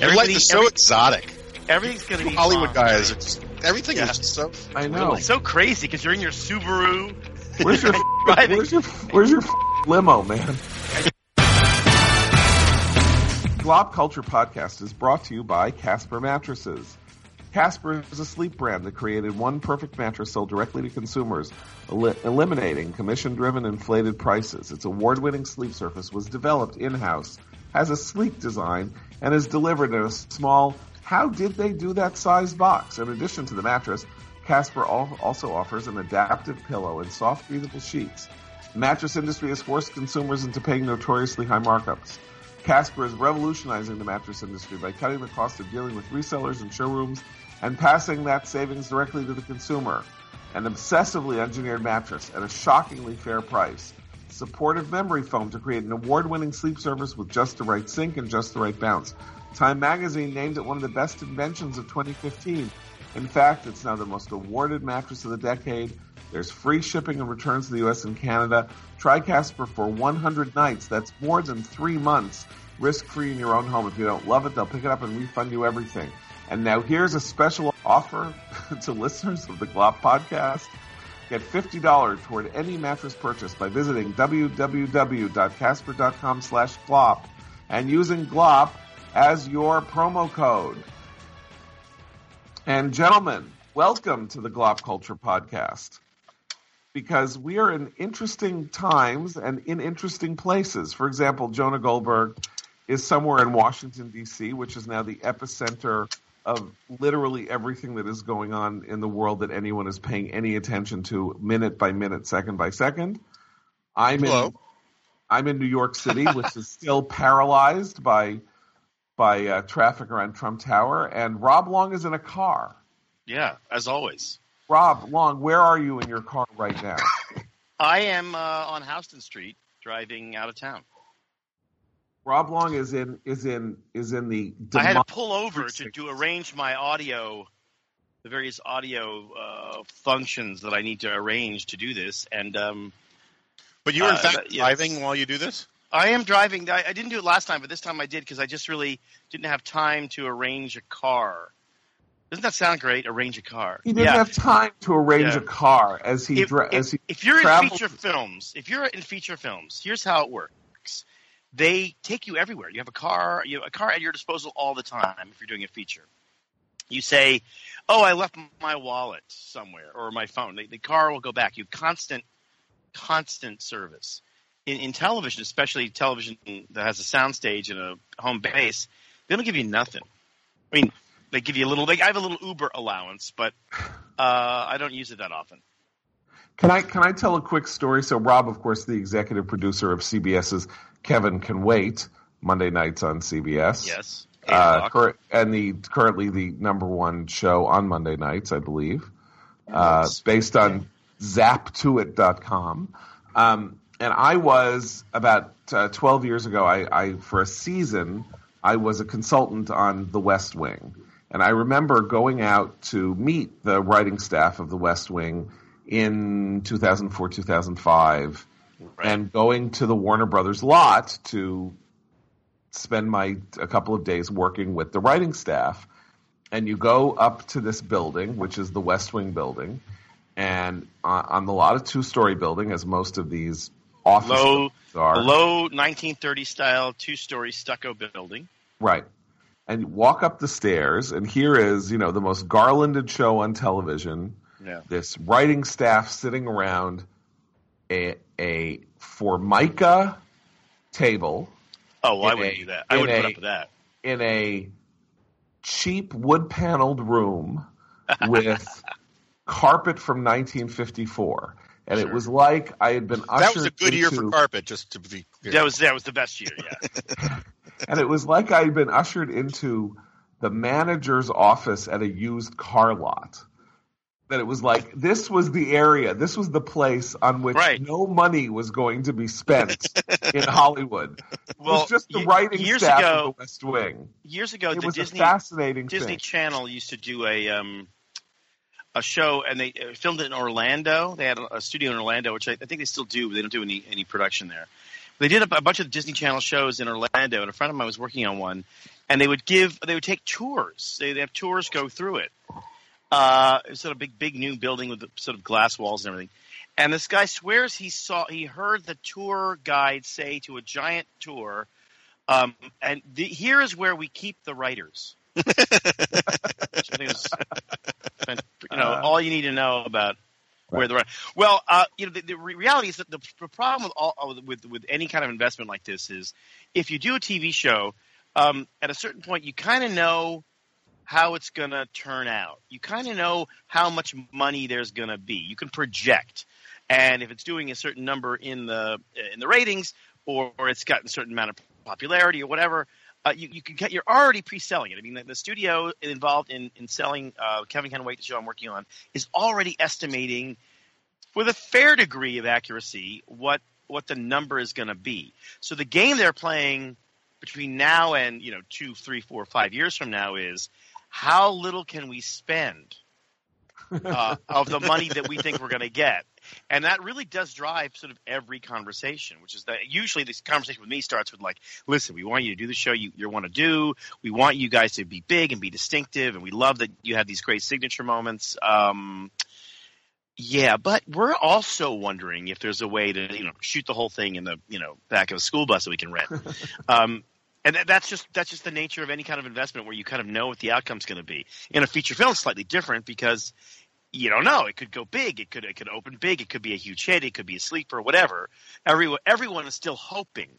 Your life is so every- exotic. everything's gonna be Hollywood fine. guys are just everything Yeah. is just so. I know. It's so crazy because you're in your Subaru. Where's your Driving. where's your where's your limo, man? Glop Culture Podcast is brought to you by Casper Mattresses. Casper is a sleep brand that created one perfect mattress sold directly to consumers, eli- eliminating commission-driven inflated prices. Its award-winning sleep surface was developed in-house, has a sleek design, and is delivered in a small how did they do that size box? In addition to the mattress, Casper also offers an adaptive pillow and soft breathable sheets. The mattress industry has forced consumers into paying notoriously high markups. Casper is revolutionizing the mattress industry by cutting the cost of dealing with resellers and showrooms and passing that savings directly to the consumer. An obsessively engineered mattress at a shockingly fair price. Supportive memory foam to create an award-winning sleep surface with just the right sink and just the right bounce. Time magazine named it one of the best inventions of 2015. In fact, it's now the most awarded mattress of the decade. There's free shipping and returns to the US and Canada. Try Casper for 100 nights. That's more than three months. Risk free in your own home. If you don't love it, they'll pick it up and refund you everything. And now here's a special offer to listeners of the Glop podcast. Get $50 toward any mattress purchase by visiting www.casper.com slash glop and using glop as your promo code. And gentlemen, welcome to the Glop Culture Podcast. Because we are in interesting times and in interesting places. For example, Jonah Goldberg is somewhere in Washington, D.C., which is now the epicenter of literally everything that is going on in the world that anyone is paying any attention to minute by minute, second by second. I'm Hello. in I'm in New York City, which is still paralyzed by by uh, traffic around Trump Tower, and Rob Long is in a car. Yeah, as always. Rob Long, where are you in your car right now? I am uh, on Houston Street driving out of town. Rob Long is in is in is in the. I had to pull over to, precinct. to arrange my audio, the various audio uh, functions that I need to arrange to do this, and um, But you're in Uh, fact that- yes. driving while you do this. I am driving. I, I didn't do it last time, but this time I did because I just really didn't have time to arrange a car. Doesn't that sound great? Arrange a car. He didn't yeah. have time to arrange Yeah. a car as he if, dra- if- as he if you're in feature films, if you're in feature films, here's how it works. They take you everywhere. You have a car, you have a car at your disposal all the time if you're doing a feature. You say, "Oh, I left my wallet somewhere or my phone." The, the car will go back. You have constant, constant service. In, in television, especially television that has a soundstage and a home base, they don't give you nothing. I mean, they give you a little. I have a little Uber allowance, but uh, I don't use it that often. Can I can I tell a quick story? So Rob, of course, the executive producer of CBS's Kevin Can Wait Monday nights on CBS. Yes. Uh, cur- and the currently the number one show on Monday nights, I believe, uh, based on zap2it.com. Um, and I was about uh, 12 years ago. I, I for a season I was a consultant on The West Wing, and I remember going out to meet the writing staff of The West Wing in 2004, 2005, Right. and going to the Warner Brothers lot to spend my a couple of days working with the writing staff. And you go up to this building, which is the West Wing building, and uh, on the lot, a two-story building, as most of these office Low- are. Low 1930 style two story stucco building. Right. And you walk up the stairs, and here is, you know, the most garlanded show on television. Yeah. This writing staff sitting around a, a formica table Oh, well, I wouldn't a- do that. I wouldn't a- put up with that. in a cheap wood paneled room with carpet from 1954. And it was like I had been ushered That was a good year for carpet. Just to be clear. That was that was the best year. Yeah. and it was like I had been ushered into the manager's office at a used car lot. That it was like this was the area, this was the place on which Right. no money was going to be spent in Hollywood. It Well, was just the writing years staff ago- of the West Wing. Years ago, It the was Disney a fascinating Disney thing. Channel used to do a um, a show, and they uh, filmed it in Orlando. They had a, studio in Orlando, which I, I think they still do. But they don't do any any production there. They did a, a bunch of Disney Channel shows in Orlando, and a friend of mine was working on one. and they would give they would take tours. They would have tours go through it. Uh, it was sort of big, big new building with sort of glass walls and everything. And this guy swears he saw, he heard the tour guide say to a giant tour, um, and the, here is where we keep the writers. Which I think is, you know, Uh, all you need to know about where the well, uh, you know, the, the reality is that the, the problem with all with with any kind of investment like this is if you do a TV show, um, at a certain point, you kind of know how it's going to turn out. You kind of know how much money there's going to be. You can project, and if it's doing a certain number in the in the ratings, or, or it's gotten a certain amount of popularity or whatever, uh, you, you can get, you're already pre-selling it. I mean, the, the studio involved in in selling uh, Kevin Can Wait, the show I'm working on, is already estimating with a fair degree of accuracy what what the number is going to be. So the game they're playing between now and you know two, three, four, five years from now is how little can we spend uh, of the money that we think we're going to get. And that really does drive sort of every conversation, which is that usually this conversation with me starts with like, listen, we want you to do the show you, you want to do. We want you guys to be big and be distinctive. And we love that you have these great signature moments. Um, yeah, but we're also wondering if there's a way to, you know, shoot the whole thing in the, you know, back of a school bus that we can rent. um, and that- that's just that's just the nature of any kind of investment where you kind of know what the outcome's going to be. In a feature film, it's slightly different because you don't know. It could go big. It could it could open big. It could be a huge hit. It could be a sleeper. Whatever. Everyone everyone is still hoping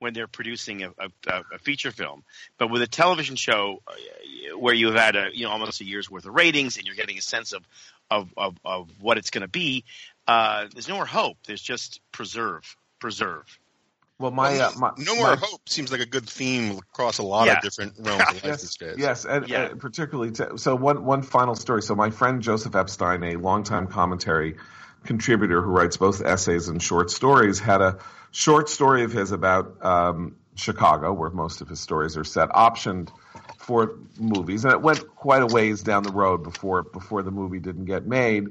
when they're producing a, a, a feature film. But with a television show uh, where you've had a you know almost a year's worth of ratings and you're getting a sense of of of, of what it's going to be, uh, there's no more hope. There's just preserve, preserve. Well, my, uh, my no more my- hope seems like a good theme across a lot Yeah. of different realms of life Yes, these days. yes, and, Yeah. and particularly to, so. One one final story. So my friend Joseph Epstein, a longtime commentary contributor who writes both essays and short stories, had a short story of his about um, Chicago, where most of his stories are set, optioned for movies, and it went quite a ways down the road before before the movie didn't get made.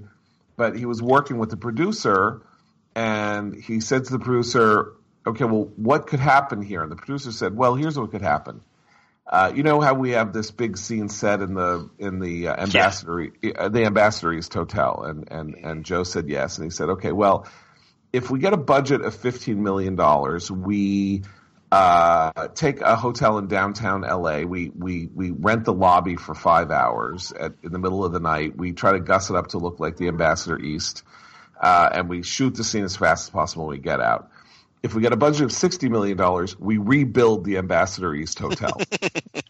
But he was working with the producer, and he said to the producer, "Okay, well, what could happen here?" And the producer said, "Well, here's what could happen." Uh, you know how we have this big scene set in the in the uh, ambassador uh, the ambassador East Hotel, and and and Joe said yes, and he said, okay, well, if we get a budget of fifteen million dollars, we uh, take a hotel in downtown LA. We we we rent the lobby for five hours at, in the middle of the night. We try to guss it up to look like the ambassador East, uh, and we shoot the scene as fast as possible when we get out. If we get a budget of sixty million dollars, we rebuild the Ambassador East Hotel.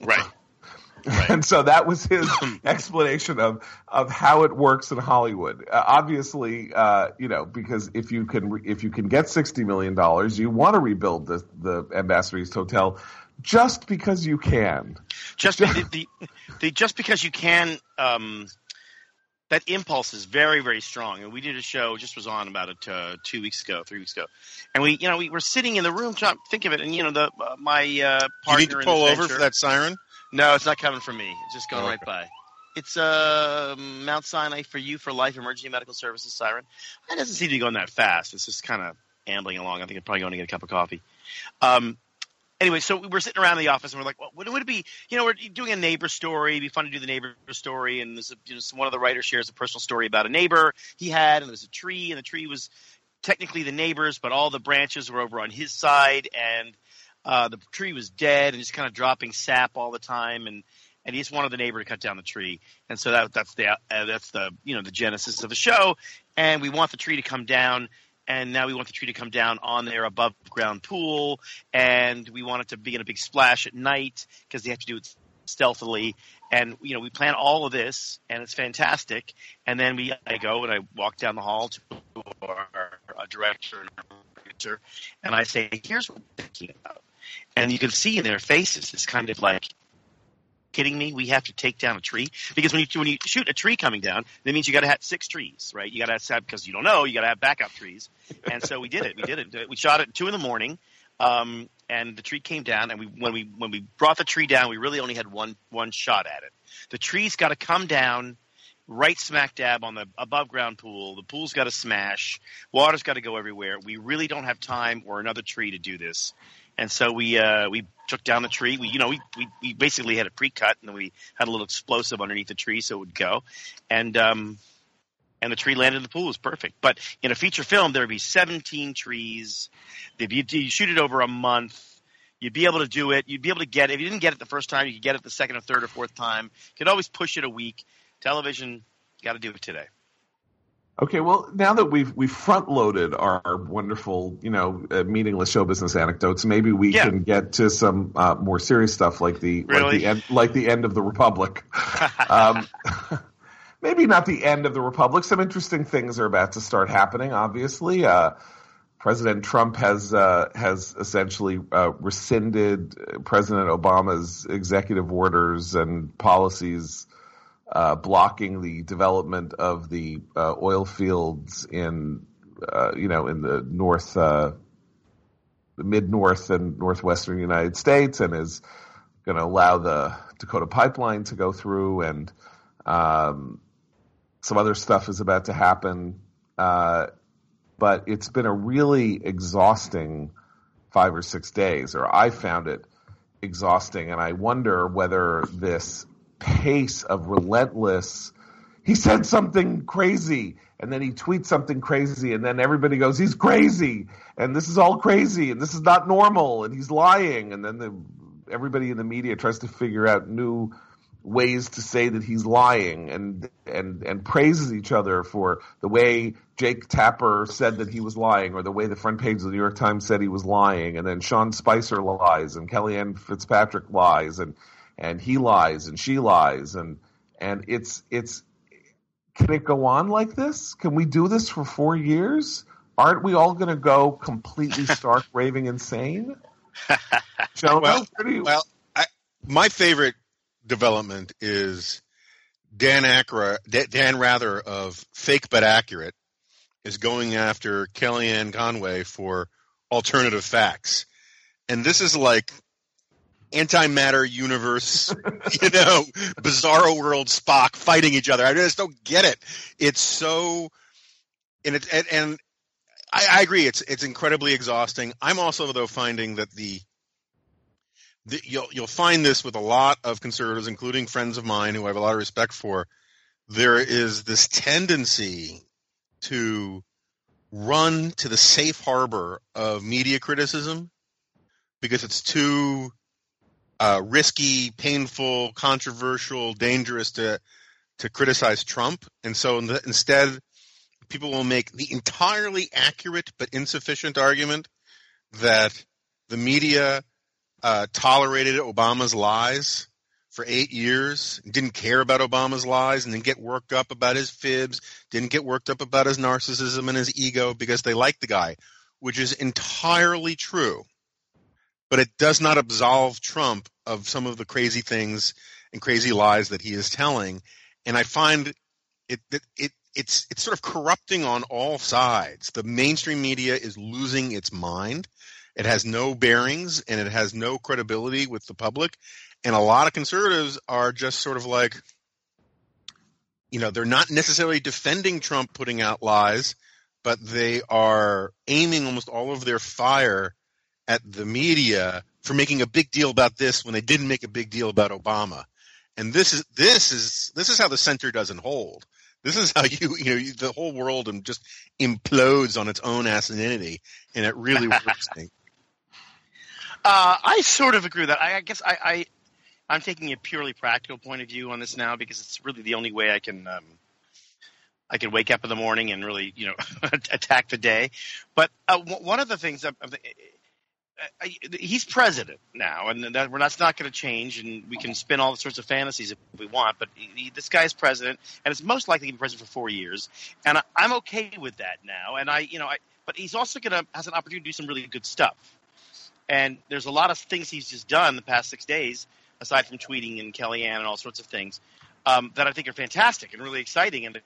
Right. And so that was his explanation of of how it works in Hollywood. Uh, obviously, uh, you know, because if you can re- if you can get sixty million dollars, you want to rebuild the the Ambassador East Hotel just because you can. just the, the, the just because you can um, that impulse is very very strong. And we did a show just was on about it uh, two weeks ago three weeks ago. And we you know we were sitting in the room trying to think of it. And you know the uh, my uh, partner You need to pull over for that siren. no it's not coming from me. It's just going Oh, right by. It's uh, Mount Sinai for you for life emergency medical services siren. It doesn't seem to be going that fast. It's just kind of ambling along. I think I'm probably going to get a cup of coffee. Um, anyway, so we were sitting around in the office and we're like, well, would it be? You know, we're doing a neighbor story. It'd be fun to do the neighbor story. And a, you know, one of the writers shares a personal story about a neighbor he had, and there was a tree, and the tree was technically the neighbor's, but all the branches were over on his side, and uh, the tree was dead and just kind of dropping sap all the time, and and he just wanted the neighbor to cut down the tree, and so that that's the uh, that's the you know the genesis of the show, and we want the tree to come down, and now we want the tree to come down on their above ground pool, and we want it to be in a big splash at night because they have to do it stealthily, and you know we plan all of this, and it's fantastic, and then we I go and I walk down the hall to our, our director and our producer, and I say, here's what we're thinking about, and you can see in their faces it's kind of like kidding me? We have to take down a tree because when you when you shoot a tree coming down, that means you got to have six trees, right? You got to have because you don't know you got to have backup trees, and so we did it. We did it. We shot it at two in the morning, um, and the tree came down. And we when we when we brought the tree down, we really only had one one shot at it. The tree's got to come down right smack dab on the above ground pool. The pool's got to smash. Water's got to go everywhere. We really don't have time or another tree to do this. And so we uh, we took down the tree. We you know we, we we basically had a pre-cut, and then we had a little explosive underneath the tree so it would go, and um, and the tree landed in the pool. It was perfect. But in a feature film, there would be 17 trees. If you, you shoot it over a month, you'd be able to do it. You'd be able to get it. If you didn't get it the first time, you could get it the second or third or fourth time. You could always push it a week. Television, got to do it today. Okay, well, now that we've we front loaded our, our, wonderful, you know, uh, meaningless show business anecdotes, maybe we Yeah. can get to some uh, more serious stuff like the like the end like the end of the republic. um, maybe not the end of the republic. Some interesting things are about to start happening. Obviously, uh, President Trump has uh, has essentially uh, rescinded President Obama's executive orders and policies uh, blocking the development of the uh, oil fields in uh, you know in the north uh, the mid north and northwestern United States and is going to allow the Dakota pipeline to go through and um, some other stuff is about to happen. Uh, but it's been a really exhausting five or six days, or I found it exhausting, and I wonder whether this pace of relentless. He said something crazy, and then he tweets something crazy, and then everybody goes, "He's crazy," and this is all crazy, and this is not normal, and he's lying, and then the everybody in the media tries to figure out new ways to say that he's lying and and and praises each other for the way Jake Tapper said that he was lying or the way the front page of the New York Times said he was lying and then Sean Spicer lies and Kellyanne Fitzpatrick lies and and he lies and she lies and and it's it's can it go on like this? Can we do this for 4 years? Aren't we all going to go completely stark raving insane? Jonah, Well- you- Well, I, my favorite development is Dan Da- Dan Rather of Fake But Accurate is going after Kellyanne Conway for alternative facts. And this is like antimatter universe, you know, bizarro world Spock fighting each other. I just don't get it. It's so, and it, and, and I, I agree. It's, it's incredibly exhausting. I'm also though finding that the, the, you'll you'll find this with a lot of conservatives, including friends of mine who I have a lot of respect for. There is this tendency to run to the safe harbor of media criticism because it's too uh, risky, painful, controversial, dangerous to to criticize Trump, and so in the, instead, people will make the entirely accurate but insufficient argument that the media uh, tolerated Obama's lies for eight years, didn't care about Obama's lies, and then get worked up about his fibs, didn't get worked up about his narcissism and his ego because they liked the guy, which is entirely true. But it does not absolve Trump of some of the crazy things and crazy lies that he is telling. And I find it that it it's it's sort of corrupting on all sides. The mainstream media is losing its mind. It has no bearings and it has no credibility with the public. And a lot of conservatives are just sort of like, you know, they're not necessarily defending Trump putting out lies, but they are aiming almost all of their fire at the media for making a big deal about this when they didn't make a big deal about Obama. And this is this is this is how the center doesn't hold. This is how you you know you, the whole world and just implodes on its own asininity, and it really works. Uh, I sort of agree with that. I, I guess I, I I'm taking a purely practical point of view on this now because it's really the only way I can um, I can wake up in the morning and really you know attack the day. But uh, w- one of the things he's president now, and that, we're that's not going to change. And we can spin all sorts of fantasies if we want, but he, this guy's president, and it's most likely to be president for four years, and I, I'm okay with that now. And I, you know, I, but he's also going to has an opportunity to do some really good stuff. And there's a lot of things he's just done the past six days, aside from tweeting and Kellyanne and all sorts of things, um, that I think are fantastic and really exciting and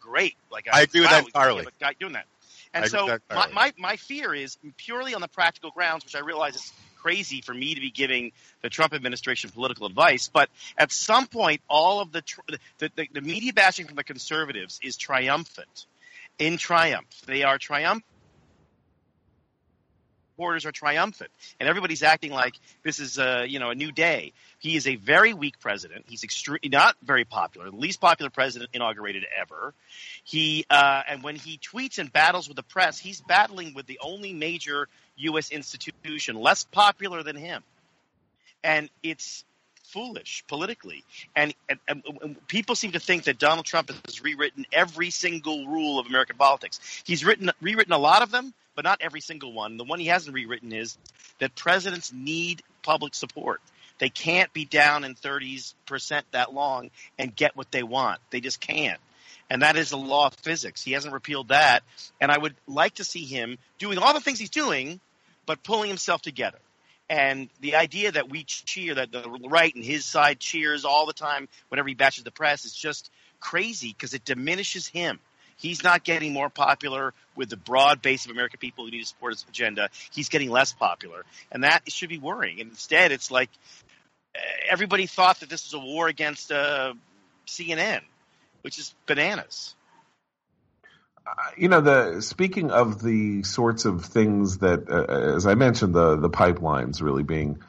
great. Like I agree with that entirely. guy doing that. And I so that my, uh, my my fear is purely on the practical grounds, which I realize is crazy for me to be giving the Trump administration political advice. But at some point, all of the tr- the, the, the media bashing from the conservatives is triumphant. In triumph, they are triumphant supporters are triumphant, and everybody's acting like this is a you know a new day. He is a very weak president. He's extremely not very popular, the least popular president inaugurated ever. He uh, and when he tweets and battles with the press, he's battling with the only major U.S. institution less popular than him, and it's foolish politically. And, and, and, people seem to think that Donald Trump has rewritten every single rule of American politics. He's written rewritten a lot of them, but not every single one. The one he hasn't rewritten is that presidents need public support. They can't be down in 30s percent that long and get what they want. They just can't. And that is the law of physics. He hasn't repealed that. And I would like to see him doing all the things he's doing, but pulling himself together. And the idea that we cheer, that the right and his side cheers all the time whenever he bashes the press is just crazy because it diminishes him. He's not getting more popular with the broad base of American people who need to support his agenda. He's getting less popular, and that should be worrying. And instead, it's like eh, everybody thought that this was a war against uh, CNN, which is bananas. Uh, you know, the speaking of the sorts of things that, uh, as I mentioned, the the pipelines really being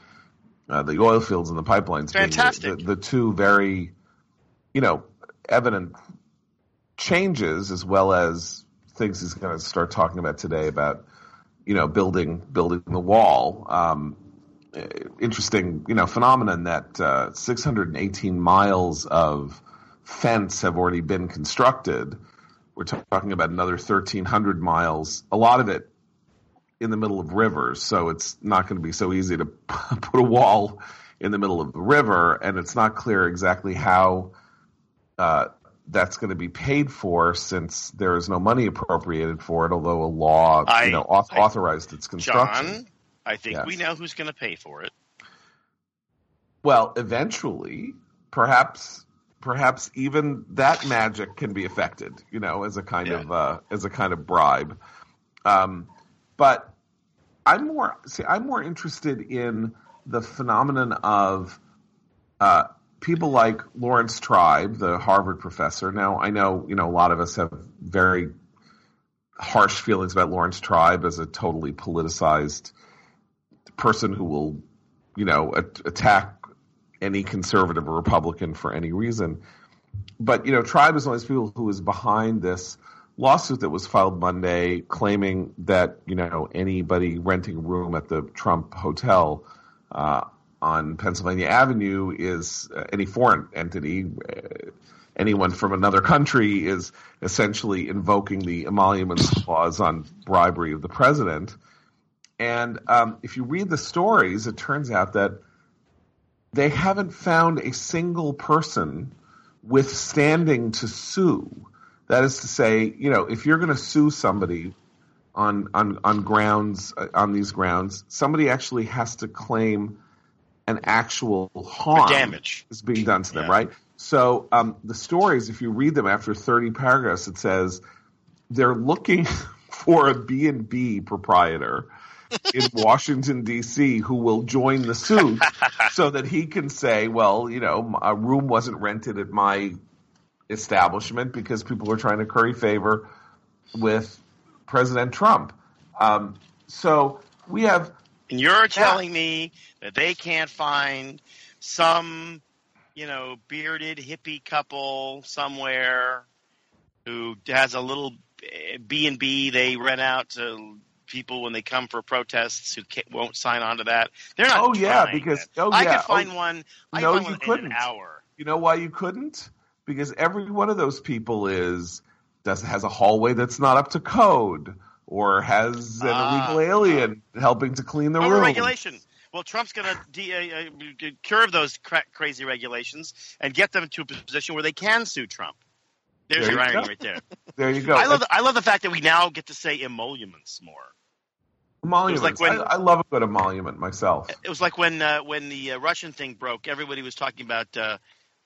uh, the oil fields and the pipelines Fantastic. being the, the, the two very, you know, evident changes as well as things he's going to start talking about today about you know building building the wall. Um, interesting you know phenomenon that uh, 618 miles of fence have already been constructed. We're talking about another 1,300 miles. A lot of it in the middle of rivers, so it's not going to be so easy to put a wall in the middle of the river, and it's not clear exactly how uh, that's going to be paid for since there is no money appropriated for it, although a law I, you know auth- I, authorized its construction. John, I think Yes. we know who's going to pay for it. Well, eventually, perhaps perhaps even that magic can be affected, you know, as a kind Yeah. of uh, as a kind of bribe. Um, but I'm more see, I'm more interested in the phenomenon of uh, people like Laurence Tribe, the Harvard professor. Now, I know you know a lot of us have very harsh feelings about Laurence Tribe as a totally politicized person who will, you know, a- attack any conservative or Republican for any reason. But you know, Tribe is one of those people who is behind this lawsuit that was filed Monday, claiming that you know anybody renting a room at the Trump Hotel uh, on Pennsylvania Avenue is uh, any foreign entity. Uh, anyone from another country is essentially invoking the emoluments clause on bribery of the president. And um, if you read the stories, it turns out that they haven't found a single person withstanding to sue. That is to say, you know, if you're going to sue somebody on on on grounds uh, on these grounds, somebody actually has to claim an actual harm damage. is being done to them, Yeah. right? So um, the stories, if you read them after 30 paragraphs, it says they're looking for a B and B proprietor in Washington D.C. who will join the suit so that he can say, well, you know, a room wasn't rented at my establishment because people were trying to curry favor with President Trump. Um, so we have And you're telling me that they can't find some, you know, bearded hippie couple somewhere who has a little eh, B and B they rent out to people when they come for protests who won't sign on to that. They're not. Oh, yeah, because- oh, I yeah, could find oh, one. I no, you couldn't. an hour. You know why you couldn't? Because every one of those people is does has a hallway that's not up to code, or has an Ah, illegal alien helping to clean the room. Overregulation. Well, Trump's going to uh, uh, curb those cra- crazy regulations and get them to a position where they can sue Trump. There's There your you irony go. right there. There you go. I love the, I love the fact that we now get to say emoluments more. emoluments. like when- I, I love a good emolument myself. It was like when uh, when the uh, Russian thing broke. Everybody was talking about. Uh,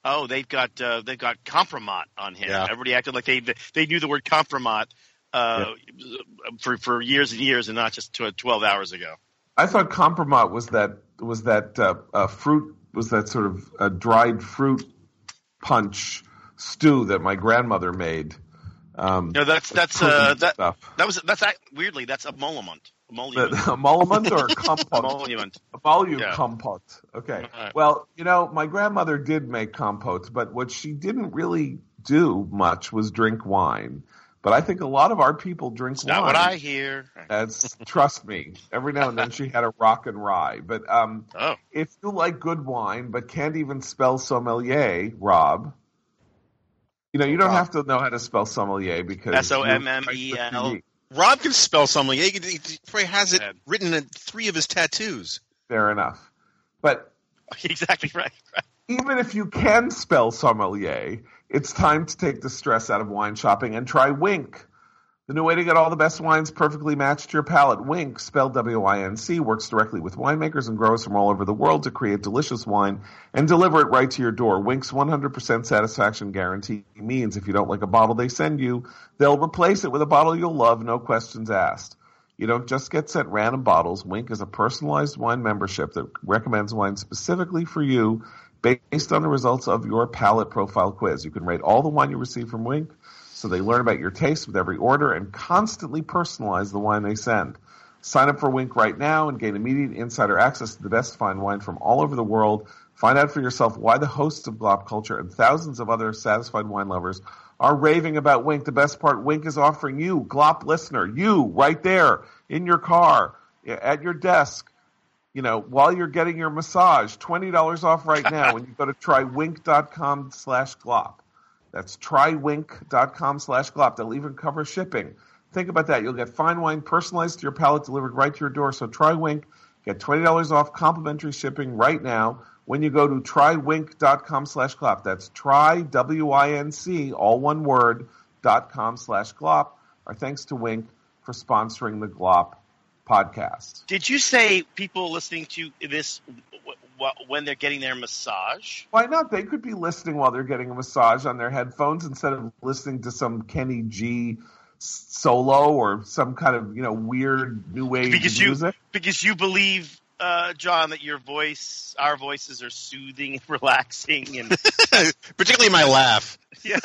Oh, they've got uh, they've got compromat on him. Yeah. Everybody acted like they they knew the word compromat uh, for for years and years, and not just tw- twelve hours ago. I thought compromat was that was that uh, uh, fruit was that sort of uh, dried fruit punch stew that my grandmother made. Um, No, that's that's uh, that stuff. that was that's weirdly that's emolument. Emolument. The, emolument or compote? Emolument. Emolument Yeah. compote. Okay. Right. Well, you know, my grandmother did make compotes, but what she didn't really do much was drink wine. But I think a lot of our people drink wine. Not what I hear. That's trust me. Every now and then she had a rock and rye. But um, Oh, if you like good wine but can't even spell sommelier, Rob, you know you don't Rob. have to know how to spell sommelier because S O M you're M E L. right Rob can spell sommelier. He, he probably has it written in three of his tattoos. Fair enough. But exactly right. right. Even if you can spell sommelier, it's time to take the stress out of wine shopping and try Winc. The new way to get all the best wines perfectly matched to your palate. Winc, spelled W-I-N-C, works directly with winemakers and growers from all over the world to create delicious wine and deliver it right to your door. Winc's 100% satisfaction guarantee means if you don't like a bottle they send you, they'll replace it with a bottle you'll love, no questions asked. You don't just get sent random bottles. Winc is a personalized wine membership that recommends wine specifically for you based on the results of your palate profile quiz. You can rate all the wine you receive from Winc so they learn about your taste with every order and constantly personalize the wine they send. Sign up for Winc right now and gain immediate insider access to the best fine wine from all over the world. Find out for yourself why the hosts of Glop Culture and thousands of other satisfied wine lovers are raving about Winc. The best part, Winc is offering you, Glop listener, you right there in your car, at your desk, you know, while you're getting your massage, $20 off right now when you go to trywinc.com slash glop. That's trywinc.com slash glop. They'll even cover shipping. Think about that. You'll get fine wine personalized to your palate delivered right to your door. So try Winc. Get $20 off complimentary shipping right now when you go to trywinc.com slash glop. That's try, W-I-N-C, all one word, dot com slash glop. Our thanks to Winc for sponsoring the Glop podcast. Did you say people listening to this w- w- when they're getting their massage? Why not? They could be listening while they're getting a massage on their headphones instead of listening to some Kenny G solo or some kind of you know weird new age Because you- music. Because you believe, uh, John, that your voice, our voices are soothing and relaxing, and Particularly my laugh. yeah,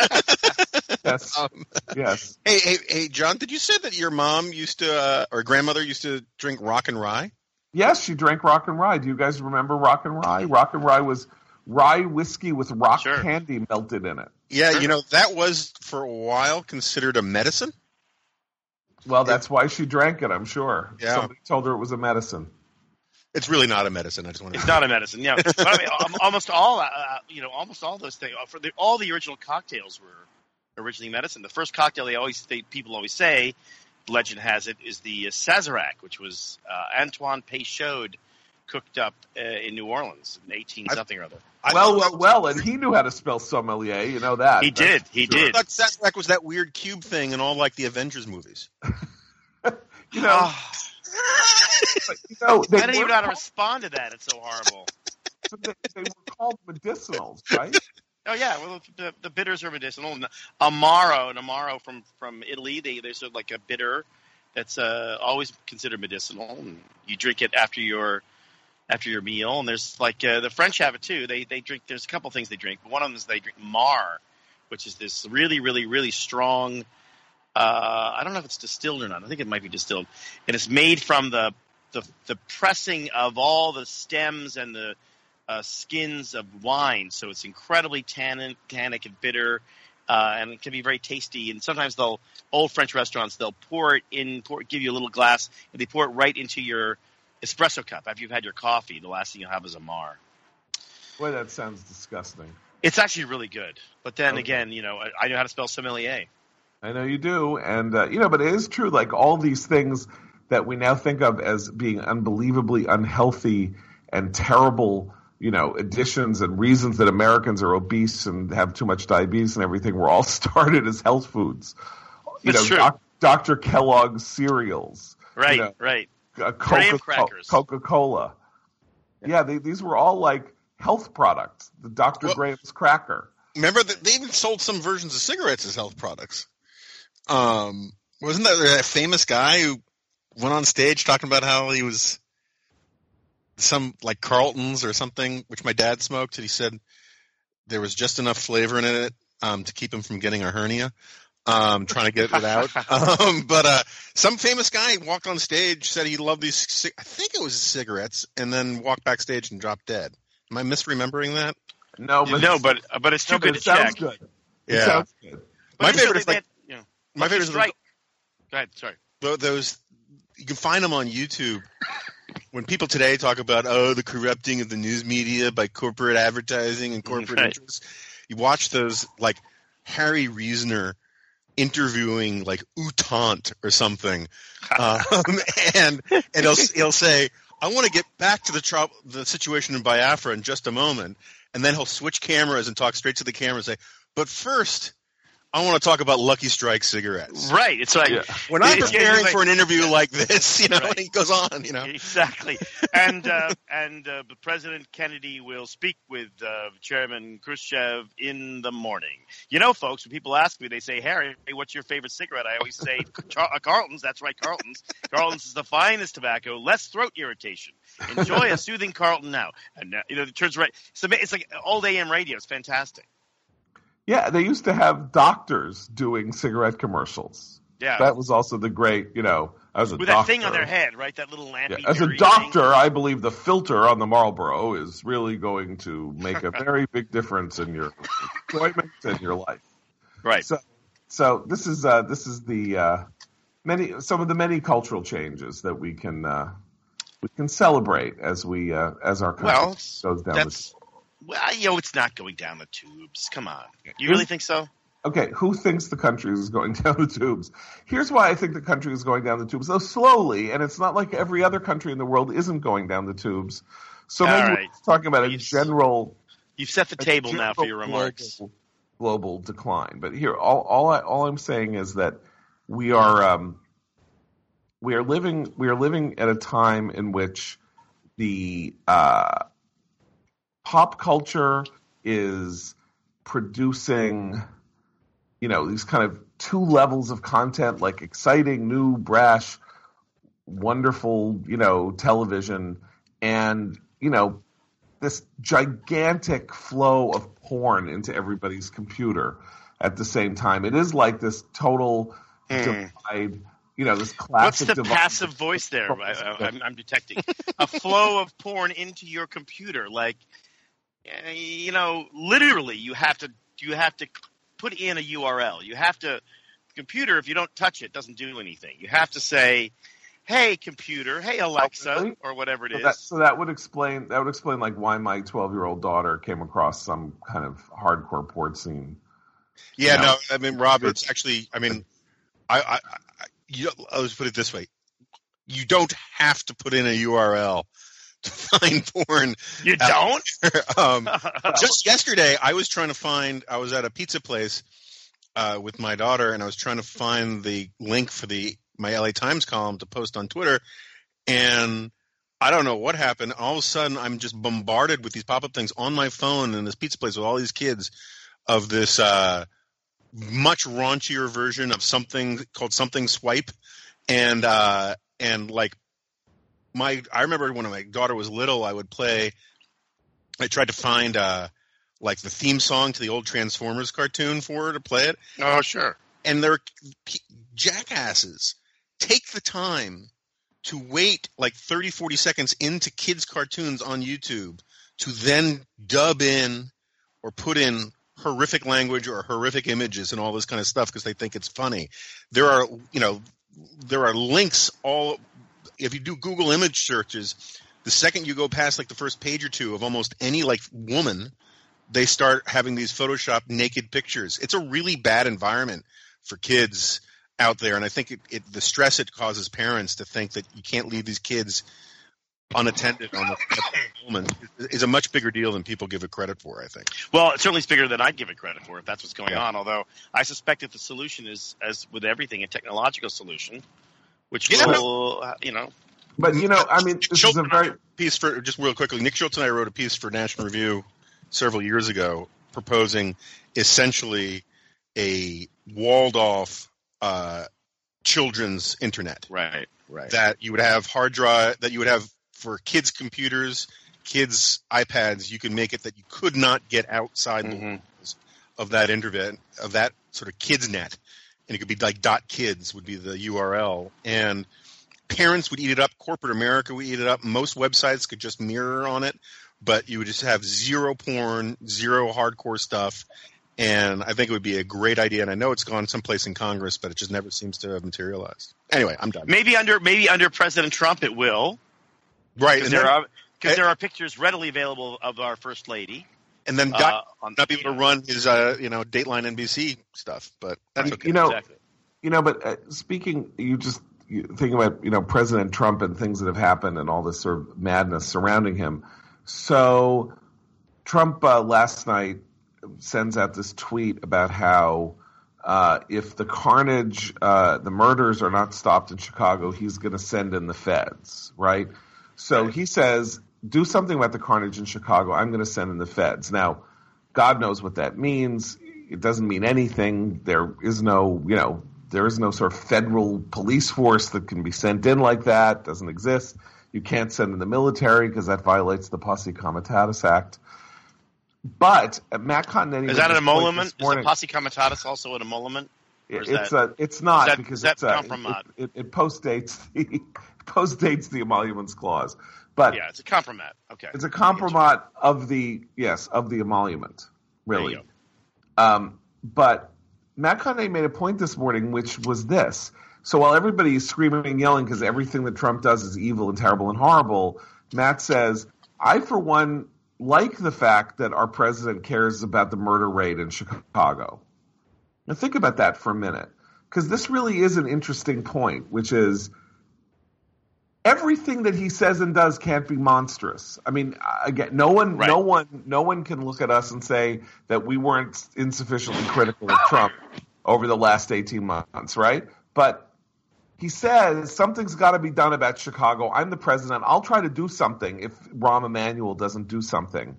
Yes, Um, yes. hey, hey, hey, John, did you say that your mom used to, uh, or grandmother used to drink rock and rye? Yes, she drank rock and rye. Do you guys remember rock and rye? Rock and rye was rye whiskey with rock Sure. candy melted in it. Yeah, Sure. you know, that was for a while considered a medicine. Well, that's why she drank it, I'm sure. Yeah. Somebody told her it was a medicine. It's really not a medicine. I just want to. it's not a medicine. Yeah, but I mean, almost all, uh, you know, almost all those things. For the, all the original cocktails were originally medicine. The first cocktail they always, they, people always say, legend has it, is the uh, Sazerac, which was uh, Antoine Peychaud cooked up uh, in New Orleans in eighteen something or other. I well, well, well, and he knew how to spell sommelier. You know that. He That's did. He sure. I did. thought Sazerac was that weird cube thing in all like the Avengers movies. You know, Ah, you know I didn't even know how to respond to that. It's so horrible. they, they were called medicinals, right? Oh yeah, well the, the bitters are medicinal. Amaro, an Amaro from from Italy, they there's sort of like a bitter that's uh, always considered medicinal, and you drink it after your after your meal. And there's like uh, the French have it too. They they drink. There's a couple things they drink, but one of them is they drink marc, which is this really really really strong. Uh, I don't know if it's distilled or not. I think it might be distilled, and it's made from the the, the pressing of all the stems and the uh, skins of wine, so it's incredibly tannin, tannic and bitter, uh, and it can be very tasty. And sometimes they'll old French restaurants they'll pour it in, pour, give you a little glass, and they pour it right into your espresso cup after you've had your coffee. The last thing you'll have is a marc. Boy, that sounds disgusting. It's actually really good, but then Okay. again, you know, I, I know how to spell sommelier. I know you do, and uh, you know, but it is true. Like all these things that we now think of as being unbelievably unhealthy and terrible, you know, additions and reasons that Americans are obese and have too much diabetes and everything were all started as health foods. You That's know, true. Doc, Dr. Kellogg's cereals, Right, know, right. uh, Graham Coca crackers. Coca Cola. Yeah, they, these were all like health products. The Dr. Well- Graham's cracker. Remember that they even sold some versions of cigarettes as health products. Um, wasn't that that famous guy who went on stage talking about how he was some like Carlton's or something, which my dad smoked, and he said there was just enough flavor in it um, to keep him from getting a hernia. um, trying to get it out. um, but uh, some famous guy walked on stage, said he loved these. ci- I think it was cigarettes, and then walked backstage and dropped dead. Am I misremembering that? No, but no, but but it's too no, good it to sounds check. good. It Yeah. sounds good. But My favorite is like- that- you know, My favorite is the- strike. Go ahead. Sorry. those. You can find them on YouTube. When people today talk about oh the corrupting of the news media by corporate advertising and corporate Right. interests, you watch those like Harry Reasoner interviewing like U Thant or something, um, and and he'll he'll say, "I want to get back to the trou the situation in Biafra in just a moment," and then he'll switch cameras and talk straight to the camera and say, "But first, I want to talk about Lucky Strike cigarettes." Right. It's like Yeah. When I'm It's- it's preparing like- for an interview like this, you know, Right. and he goes on, you know. Exactly, and uh, and uh, President Kennedy will speak with uh, Chairman Khrushchev in the morning. You know, folks, when people ask me, they say, "Harry, what's your favorite cigarette?" I always say, Char- uh, "Carlton's." That's right, Carlton's. Carlton's is the finest tobacco, less throat irritation. Enjoy a soothing Carlton now. And uh, you know, it turns right. It's, it's like old AM radio. It's fantastic. Yeah, they used to have doctors doing cigarette commercials. Yeah, That was also the great, you know, as a with doctor. that thing on their head, right? That little Yeah. As a doctor, thing. I believe the filter on the Marlboro is really going to make a very big difference in your enjoyment and your life. right? So, so this is uh, this is the uh, many some of the many cultural changes that we can uh, we can celebrate as we uh, as our country Well, goes down. That's well, you know, it's not going down the tubes. Come on, you really think so? Okay, who thinks the country is going down the tubes? Here's why I think the country is going down the tubes, though slowly, and it's not like every other country in the world isn't going down the tubes. So maybe right. we're talking about a Please. general You've set the table now for your remarks. Global, global decline. But here, all all, I, all I'm saying is that we are um, we are living we are living at a time in which the uh, pop culture is producing, you know, these kind of two levels of content, like exciting, new, brash, wonderful, you know, television, and you know, this gigantic flow of porn into everybody's computer at the same time. It is like this total Hmm. divide. You know, this What's classic. the divide. passive voice there? I, I'm detecting a flow of porn into your computer. Like, you know, literally, you have to you have to put in a URL. You have to computer. If you don't touch it, doesn't do anything. You have to say, "Hey, computer. Hey, Alexa," really? or whatever it So is. that, so that would explain that would explain like why my 12 year old daughter came across some kind of hardcore porn scene. Yeah, No. no, I mean, Rob, it's actually, I mean, I, I, I you, let's put it this way: you don't have to put in a URL to find porn. you don't. um, just yesterday, I was trying to find. I was at a pizza place uh, with my daughter, and I was trying to find the link for the my LA Times column to post on Twitter, and I don't know what happened. All of a sudden, I'm just bombarded with these pop up things on my phone in this pizza place with all these kids of this uh, much raunchier version of something called something swipe, and uh, and like my I remember when my daughter was little, I would play. I tried to find uh, like the theme song to the old Transformers cartoon for her to play it, oh, sure. and they're jackasses. Take the time to wait like 30, 40 seconds into kids' cartoons on YouTube to then dub in or put in horrific language or horrific images and all this kind of stuff because they think it's funny. There are, you know, there are links all. If you do Google image searches, the second you go past like the first page or two of almost any like woman, they start having these Photoshop naked pictures. It's a really bad environment for kids out there, and I think it, it the stress it causes parents to think that you can't leave these kids unattended on the moment is a much bigger deal than people give it credit for. I think. Well, it's certainly bigger than I'd give it credit for if that's what's going Yeah. on. Although I suspect that the solution is, as with everything, a technological solution, which Yeah, will, uh, you know, But you know, I mean, this is a Children- very piece for just real quickly. Nick Schulz and I wrote a piece for National Review several years ago, proposing essentially a walled off uh, children's internet right, right. that you would have hard drive that you would have for kids' computers, kids' iPads. You could make it that you could not get outside the Mhm. walls of that internet of that sort of kids net, and it could be like dot kids would be the URL, and parents would eat it up. Corporate America would eat it up. Most websites could just mirror on it, but you would just have zero porn, zero hardcore stuff. And I think it would be a great idea. And I know it's gone someplace in Congress, but it just never seems to have materialized. Anyway, I'm done. Maybe under maybe under President Trump it will. Right. Because there are because there are pictures readily available of our first lady. And then uh, not be able to run his uh, you know Dateline NBC stuff, but that's okay. You know, exactly. you know, but uh, speaking, you just you thinking about you know President Trump and things that have happened and all this sort of madness surrounding him. So Trump uh, last night sends out this tweet about how uh, if the carnage, uh, the murders are not stopped in Chicago, he's going to send in the feds, right? So he says, do something about the carnage in Chicago. I'm going to send in the feds. Now, God knows what that means. It doesn't mean anything. There is no, you know, there is no sort of federal police force that can be sent in like that. It doesn't exist. You can't send in the military because that violates the Posse Comitatus Act. But uh, Matt Continetti is that an emolument? Is the Posse Comitatus also an emolument? It's that, a, it's not that, because it's a, it, uh, it, it postdates the postdates the emoluments clause. But yeah, it's a compromat. Okay, it's a compromat of the yes of the emolument. Really, um, but Matt Continetti made a point this morning, which was this. So while everybody is screaming and yelling because everything that Trump does is evil and terrible and horrible, Matt says, I, for one, like the fact that our president cares about the murder rate in Chicago. Now, think about that for a minute, because this really is an interesting point, which is everything that he says and does can't be monstrous. I mean, uh, again, no one, right. no one, no one can look at us and say that we weren't insufficiently critical of Trump over the last eighteen months, right? But he says something's got to be done about Chicago. I'm the president. I'll try to do something if Rahm Emanuel doesn't do something.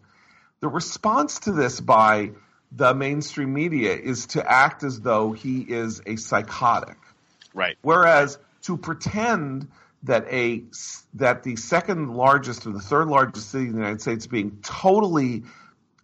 The response to this by the mainstream media is to act as though he is a psychotic. Right. Whereas to pretend that a that the second largest or the third largest city in the United States being totally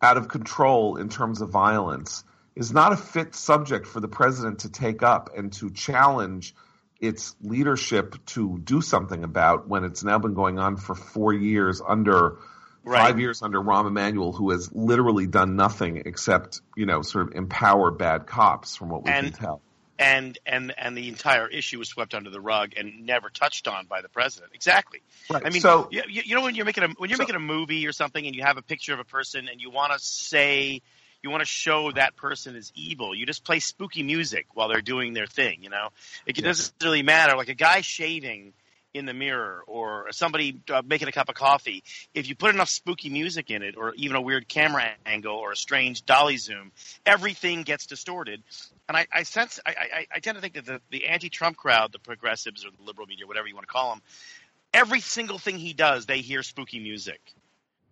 out of control in terms of violence is not a fit subject for the president to take up and to challenge its leadership to do something about when it's now been going on for four years under right. five years under Rahm Emanuel, who has literally done nothing except you know sort of empower bad cops, from what we and, can tell. And and and the entire issue was swept under the rug and never touched on by the president. Exactly. Right. I mean, so, you, you know when you're making a when you're so, making a movie or something and you have a picture of a person and you want to say you want to show that person is evil. You just play spooky music while they're doing their thing. You know, it yes. doesn't really matter. Like a guy shaving in the mirror or somebody uh, making a cup of coffee, if you put enough spooky music in it, or even a weird camera angle or a strange dolly zoom, everything gets distorted. And I, I sense, I, I, I, tend to think that the, the anti-Trump crowd, the progressives or the liberal media, whatever you want to call them, every single thing he does, they hear spooky music.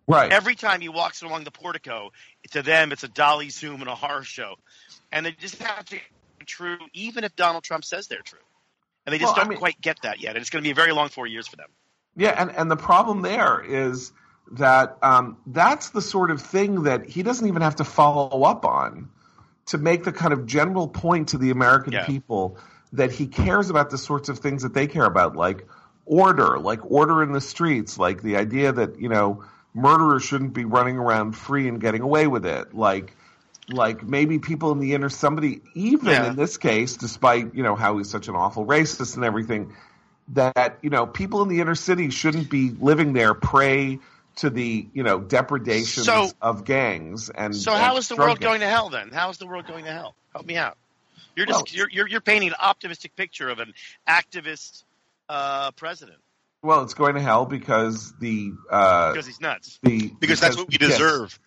Right. Every time he walks along the portico, to them it's a dolly zoom and a horror show, and they just have to be true, even if Donald Trump says they're true, and they just well, don't I mean, quite get that yet. And it's going to be a very long four years for them. Yeah, and and the problem there is that um, that's the sort of thing that he doesn't even have to follow up on to make the kind of general point to the American yeah. people that he cares about the sorts of things that they care about, like order, like order in the streets, like the idea that you know murderers shouldn't be running around free and getting away with it. Like, like maybe people in the inner somebody, even yeah. in this case, despite you know how he's such an awful racist and everything, that you know people in the inner city shouldn't be living there prey to the you know depredations so, of gangs and. So and how is the world gangs. going to hell then? How is the world going to hell? Help me out. You're just well, you're, you're you're painting an optimistic picture of an activist uh, president. Well, it's going to hell because the uh, because he's nuts. The because, because that's what we deserve.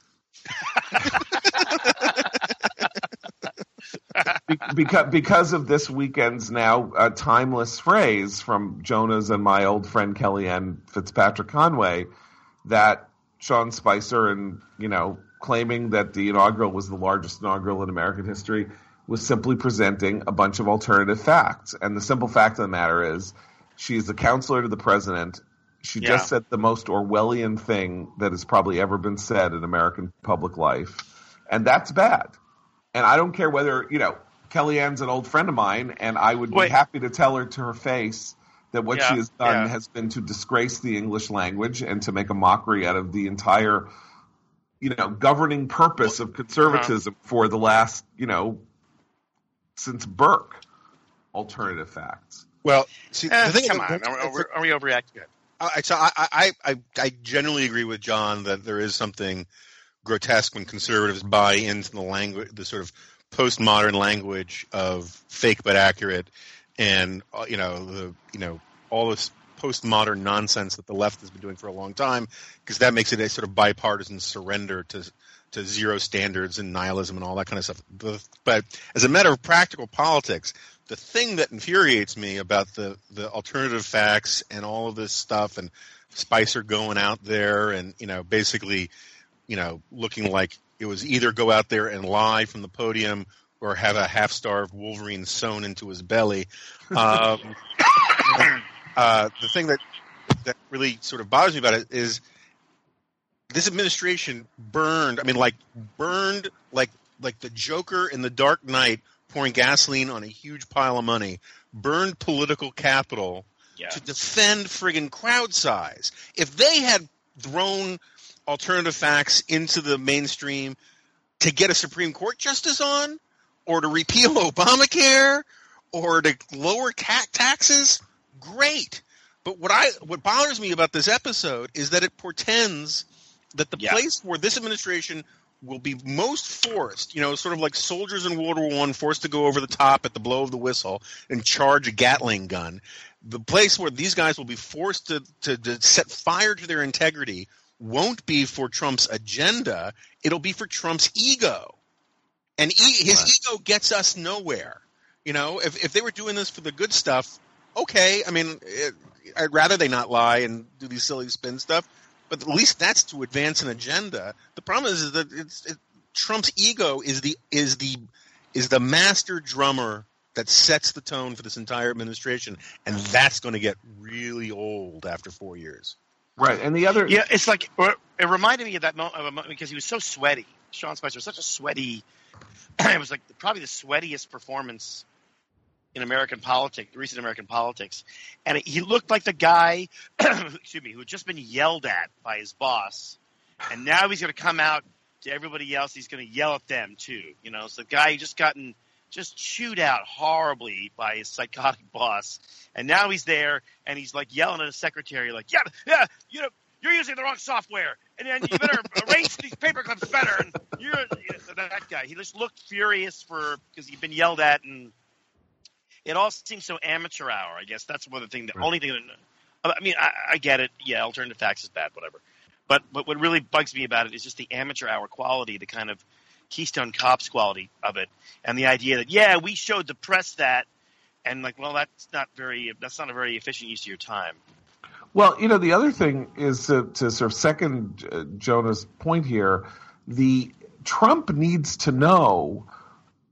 Because because of this weekend's now uh, timeless phrase from Jonah's and my old friend Kellyanne Fitzpatrick Conway that Sean Spicer and you know claiming that the inaugural was the largest inaugural in American history was simply presenting a bunch of alternative facts and the simple fact of the matter is she is a counselor to the president. She yeah. just said the most Orwellian thing that has probably ever been said in American public life. And that's bad. And I don't care whether, you know, Kellyanne's an old friend of mine, and I would be happy to tell her to her face that what Yeah, she has done yeah. has been to disgrace the English language and to make a mockery out of the entire, you know, governing purpose of conservatism for the last, you know, since Burke. Alternative facts. Well, see, Eh, the thing come about- on, are, are, are we overreacting? I, so I, I, I, I generally agree with John that there is something grotesque when conservatives buy into the language, the sort of postmodern language of fake but accurate, and uh, you know the you know all this postmodern nonsense that the left has been doing for a long time, because that makes it a sort of bipartisan surrender to to zero standards and nihilism and all that kind of stuff. But as a matter of practical politics, the thing that infuriates me about the the alternative facts and all of this stuff and Spicer going out there and you know basically you know looking like it was either go out there and lie from the podium or have a half starved Wolverine sewn into his belly. Um, uh, the thing that that really sort of bothers me about it is this administration burned. I mean, like burned like like the Joker in the Dark Knight pouring gasoline on a huge pile of money. Burned political capital Yeah. to defend friggin' crowd size. If they had thrown alternative facts into the mainstream to get a Supreme Court justice on, or to repeal Obamacare, or to lower ta- taxes, great. But what I what bothers me about this episode is that it portends that the Yeah. place where this administration will be most forced, you know, sort of like soldiers in World War One forced to go over the top at the blow of the whistle and charge a Gatling gun. The place where these guys will be forced to, to, to set fire to their integrity won't be for Trump's agenda. It'll be for Trump's ego. And e- his Right. ego gets us nowhere. You know, if, if they were doing this for the good stuff, okay. I mean, it, I'd rather they not lie and do these silly spin stuff, but at least that's to advance an agenda. The problem is, is that it's it, Trump's ego is the is the is the master drummer that sets the tone for this entire administration, and that's going to get really old after four years. Right. And the other Yeah, it's like it reminded me of that moment, of a moment because he was so sweaty. Sean Spicer was such a sweaty. it was like probably the sweatiest performance in American politics, recent American politics, and he looked like the guy, excuse me, who had just been yelled at by his boss, and now he's going to come out to everybody else. He's going to yell at them too. You know, so the guy who just gotten just chewed out horribly by his psychotic boss, and now he's there and he's like yelling at his secretary, like, "Yeah, yeah, you know, you're using the wrong software, and then you better arrange these paper clips better." And you're you know, that guy. He just looked furious for because he'd been yelled at, and it all seems so amateur hour. I guess that's one of the thing. The Right. only thing. That, I mean, I, I get it. Yeah, alternative facts is bad, whatever. But but what really bugs me about it is just the amateur hour quality, the kind of Keystone Cops quality of it, and the idea that yeah, we showed the press that, and like, well, that's not very that's not a very efficient use of your time. Well, you know, the other thing is to, to sort of second uh, Jonah's point here. The Trump needs to know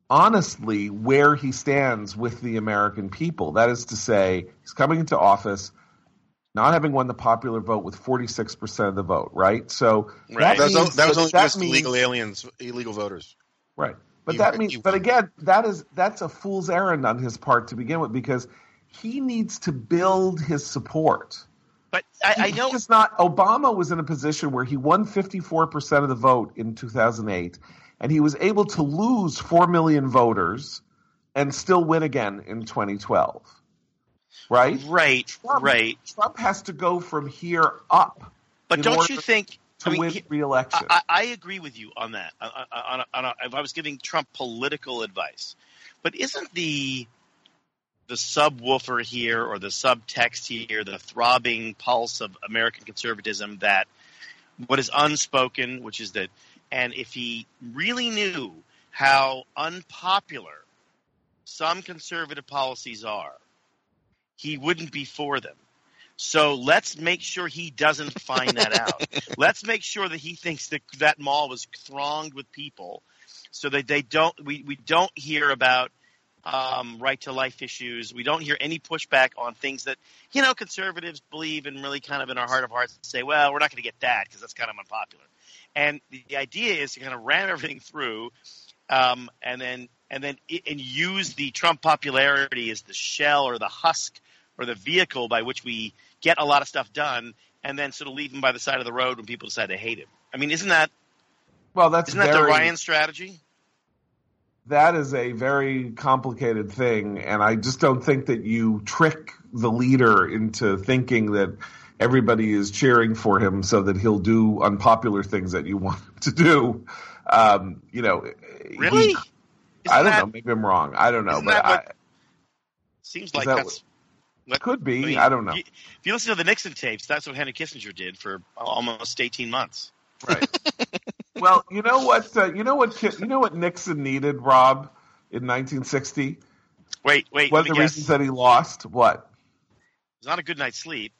honestly where he stands with the American people. That is to say, he's coming into office not having won the popular vote with 46% of the vote, right? So Right. That was, means that was only that just means- illegal aliens, illegal voters. Right. But You- that means you- but again, that is that's a fool's errand on his part to begin with because he needs to build his support. But I, I know it's not Obama was in a position where he won 54% of the vote in 2008 and he was able to lose 4 million voters and still win again in 2012. Right? right, Trump, right. Trump has to go from here up But don't you think? to I mean, win re-election. I, I agree with you on that. On, on, on if I was giving Trump political advice, but isn't the the subwoofer here or the subtext here, the throbbing pulse of American conservatism that what is unspoken, which is that, and if he really knew how unpopular some conservative policies are, he wouldn't be for them. So let's make sure he doesn't find that out. let's make sure that he thinks that that mall was thronged with people, so that they don't. We, we don't hear about um, right to life issues. We don't hear any pushback on things that you know conservatives believe and really kind of in our heart of hearts say, well, we're not going to get that because that's kind of unpopular. And the, the idea is to kind of ram everything through, um, and then and then and use the Trump popularity as the shell or the husk or the vehicle by which we get a lot of stuff done, and then sort of leave him by the side of the road when people decide to hate him. I mean, isn't that well? That's isn't that the Ryan strategy? That is a very complicated thing, and I just don't think that you trick the leader into thinking that everybody is cheering for him so that he'll do unpopular things that you want him to do. Um, you know, really? He, I don't that, know. Maybe I'm wrong. I don't know, but I, seems like that that's what, could be. I, mean, I don't know. if you listen to the Nixon tapes, that's what Henry Kissinger did for almost 18 months. Right. well, you know what? Uh, you know what? You know what Nixon needed, Rob, in 1960. Wait, wait. One of the guess. reasons that he lost what? It was not a good night's sleep.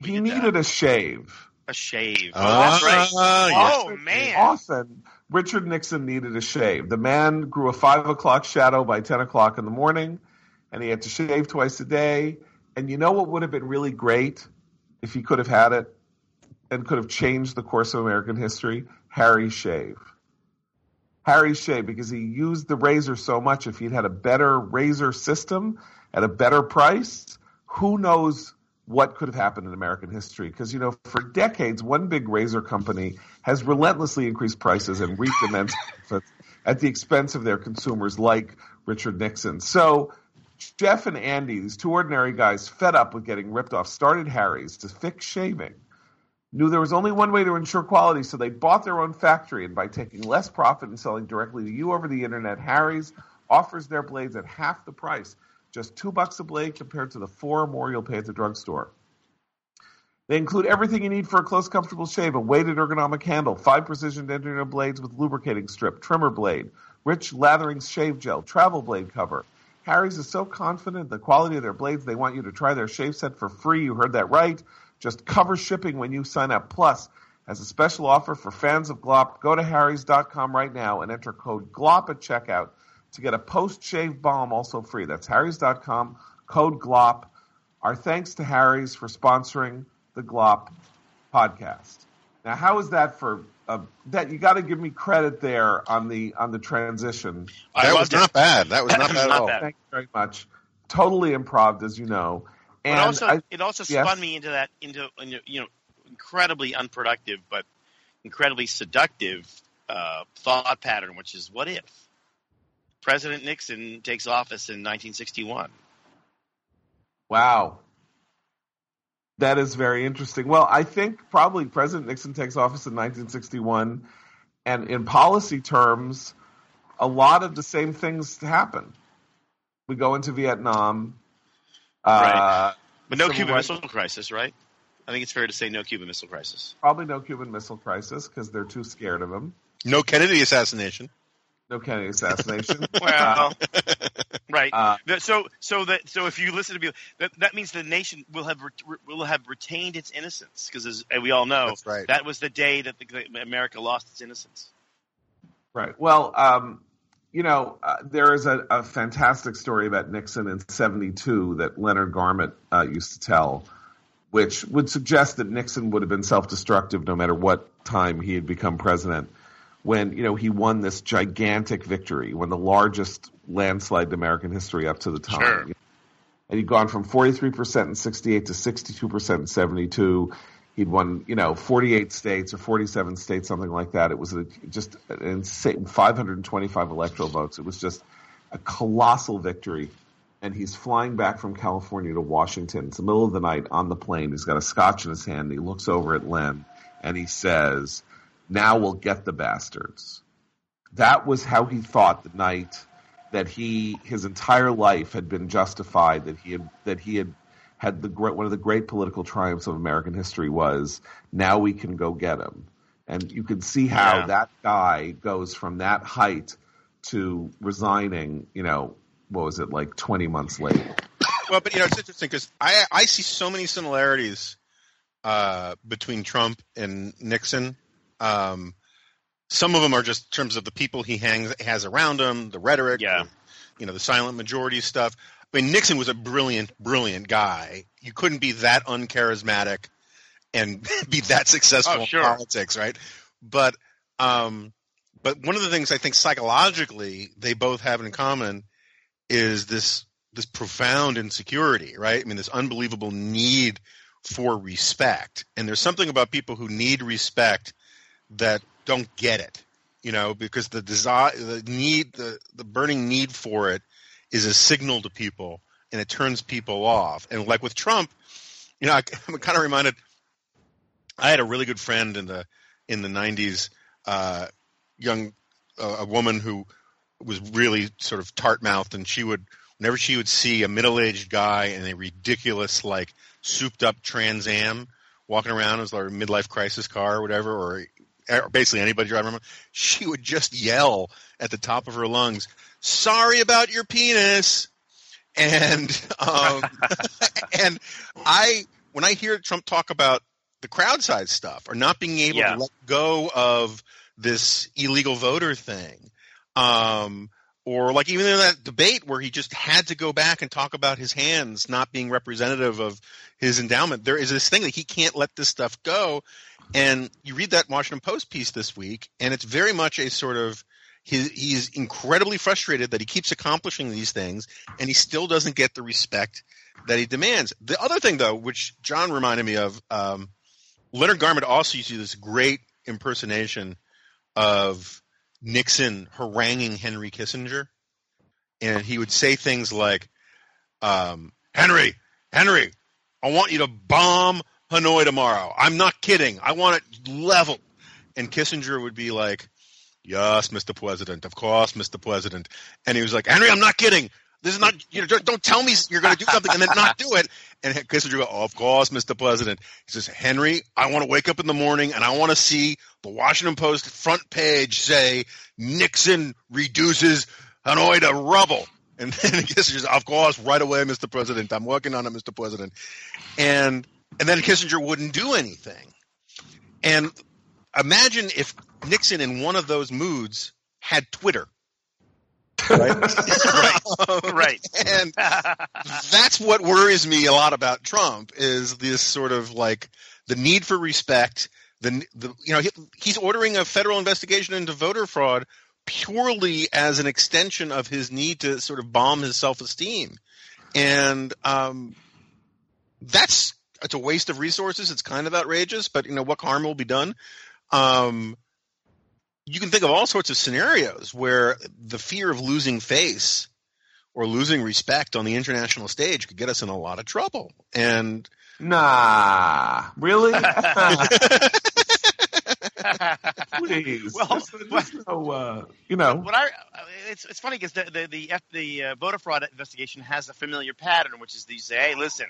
We he needed that. a shave. A shave. Oh, that's right. Uh, oh man. Often, Richard Nixon needed a shave. The man grew a five o'clock shadow by ten o'clock in the morning, and he had to shave twice a day. And you know what would have been really great if he could have had it and could have changed the course of American history? Harry Shave. Harry Shave, because he used the razor so much. If he'd had a better razor system at a better price, who knows what could have happened in American history. Because, you know, for decades, one big razor company has relentlessly increased prices and reaped immense profits at the expense of their consumers, like Richard Nixon. So, Jeff and Andy, these two ordinary guys, fed up with getting ripped off, started Harry's to fix shaving. Knew there was only one way to ensure quality, so they bought their own factory. And by taking less profit and selling directly to you over the internet, Harry's offers their blades at half the price just two bucks a blade compared to the four or more you'll pay at the drugstore. They include everything you need for a close, comfortable shave: a weighted ergonomic handle, five precision engineered blades with lubricating strip, trimmer blade, rich lathering shave gel, travel blade cover. Harry's is so confident in the quality of their blades, they want you to try their shave set for free. You heard that right. Just cover shipping when you sign up. Plus, as a special offer for fans of Glop, go to harrys.com right now and enter code GLOP at checkout to get a post shave balm also free. That's Harry's.com, code GLOP. Our thanks to Harry's for sponsoring the GLOP podcast. Now, how is that for uh, that? You got to give me credit there on the on the transition. That was not bad. That was not bad at all. Bad. Thank you very much. Totally improv, as you know. And but also, I, it also yes? spun me into that into you know incredibly unproductive but incredibly seductive uh, thought pattern, which is what if President Nixon takes office in 1961. Wow. That is very interesting. Well, I think probably President Nixon takes office in 1961, and in policy terms, a lot of the same things happen. We go into Vietnam. Uh. But no Cuban Missile Crisis, right? I think it's fair to say no Cuban Missile Crisis. Probably no Cuban Missile Crisis because they're too scared of him. No Kennedy assassination no Kennedy assassination. well, right. Uh, so, so that so if you listen to me, that, that means the nation will have re- will have retained its innocence because, as we all know, right. that was the day that the, America lost its innocence. Right. Well, um, you know, uh, there is a, a, fantastic story about Nixon in '72 that Leonard Garment uh, used to tell, which would suggest that Nixon would have been self-destructive no matter what time he had become president when you know he won this gigantic victory, won the largest landslide in American history up to the time. Sure. And he'd gone from 43% in 68 to 62% in 72. He'd won, you know, 48 states or 47 states, something like that. It was a, just an insane 525 electoral votes. It was just a colossal victory. And he's flying back from California to Washington. It's the middle of the night on the plane. He's got a scotch in his hand. And he looks over at Len and he says, now we'll get the bastards. That was how he thought the night that he his entire life had been justified that he had that he had had the one of the great political triumphs of American history was now we can go get him. And you can see how yeah. that guy goes from that height to resigning, you know, what was it like 20 months later. Well, but you know, it's interesting because I I see so many similarities uh, between Trump and Nixon um, some of them are just in terms of the people he hangs has around him, the rhetoric, yeah. you know, the silent majority stuff. I mean, Nixon was a brilliant, brilliant guy. You couldn't be that uncharismatic and be that successful oh, sure. in politics, right? But um, but one of the things I think psychologically they both have in common is this this profound insecurity, right? I mean, this unbelievable need for respect. And there's something about people who need respect that don't get it, you know, because the desire, the need, the, the burning need for it is a signal to people and it turns people off. And like with Trump, you know, I, am kind of reminded, I had a really good friend in the, in the 90s, uh, young, uh, a woman who was really sort of tart mouthed and she would, whenever she would see a middle aged guy in a ridiculous, like, souped up Trans Am walking around as a midlife crisis car or whatever, or basically anybody driving around, she would just yell at the top of her lungs, "Sorry about your penis," and um, and I when I hear Trump talk about the crowd size stuff or not being able Yeah. to let go of this illegal voter thing. Um, or like even in that debate where he just had to go back and talk about his hands not being representative of his endowment, there is this thing that he can't let this stuff go. And you read that Washington Post piece this week, and it's very much a sort of he, he's incredibly frustrated that he keeps accomplishing these things and he still doesn't get the respect that he demands. The other thing, though, which John reminded me of, um, Leonard Garment also used to do this great impersonation of Nixon haranguing Henry Kissinger, and he would say things like, um, "Henry, Henry, I want you to bomb Hanoi tomorrow. I'm not kidding. I want it level. And Kissinger would be like, "Yes, Mr. President. Of course, Mr. President." And he was like, "Henry, I'm not kidding. This is not. You know, don't- tell me you're going to do something and then not do it." And Kissinger go, "Of course, Mr. President." He says, "Henry, I want to wake up in the morning and I want to see the Washington Post front page say Nixon reduces Hanoi to rubble." And then Kissinger says, "Of course, right away, Mr. President. I'm working on it, Mr. President." And and then Kissinger wouldn't do anything. And imagine if Nixon in one of those moods had Twitter. Right? right. right. and that's what worries me a lot about Trump is this sort of like the need for respect. The, the you know he, he's ordering a federal investigation into voter fraud purely as an extension of his need to sort of bomb his self esteem, and um, that's it's a waste of resources. It's kind of outrageous, but you know what harm will be done. Um, you can think of all sorts of scenarios where the fear of losing face or losing respect on the international stage could get us in a lot of trouble. And Nah, really? Please. Well, There's- there's no, uh, you know, What I it's it's funny because the the the, F, the uh, voter fraud investigation has a familiar pattern, which is these say, "Hey, listen,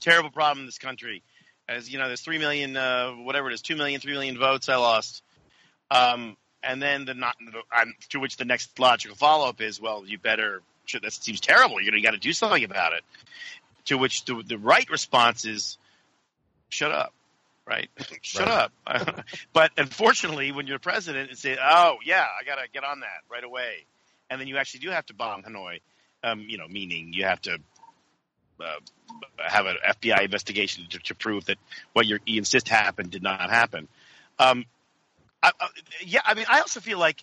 terrible problem in this country. As you know, there's three million, uh, whatever it is, two million, three million votes I lost." Um, and then the not um, to which the next logical follow up is, "Well, you better. That seems terrible. You know, you got to do something about it." To which the the right response is, "Shut up." Right, shut Right. up. but unfortunately, when you're president, and say, "Oh yeah, I gotta get on that right away," and then you actually do have to bomb Hanoi. Um, you know, meaning you have to have an FBI investigation to, to prove that what you insist happened did not happen. Um, I, I, yeah, I mean, I also feel like,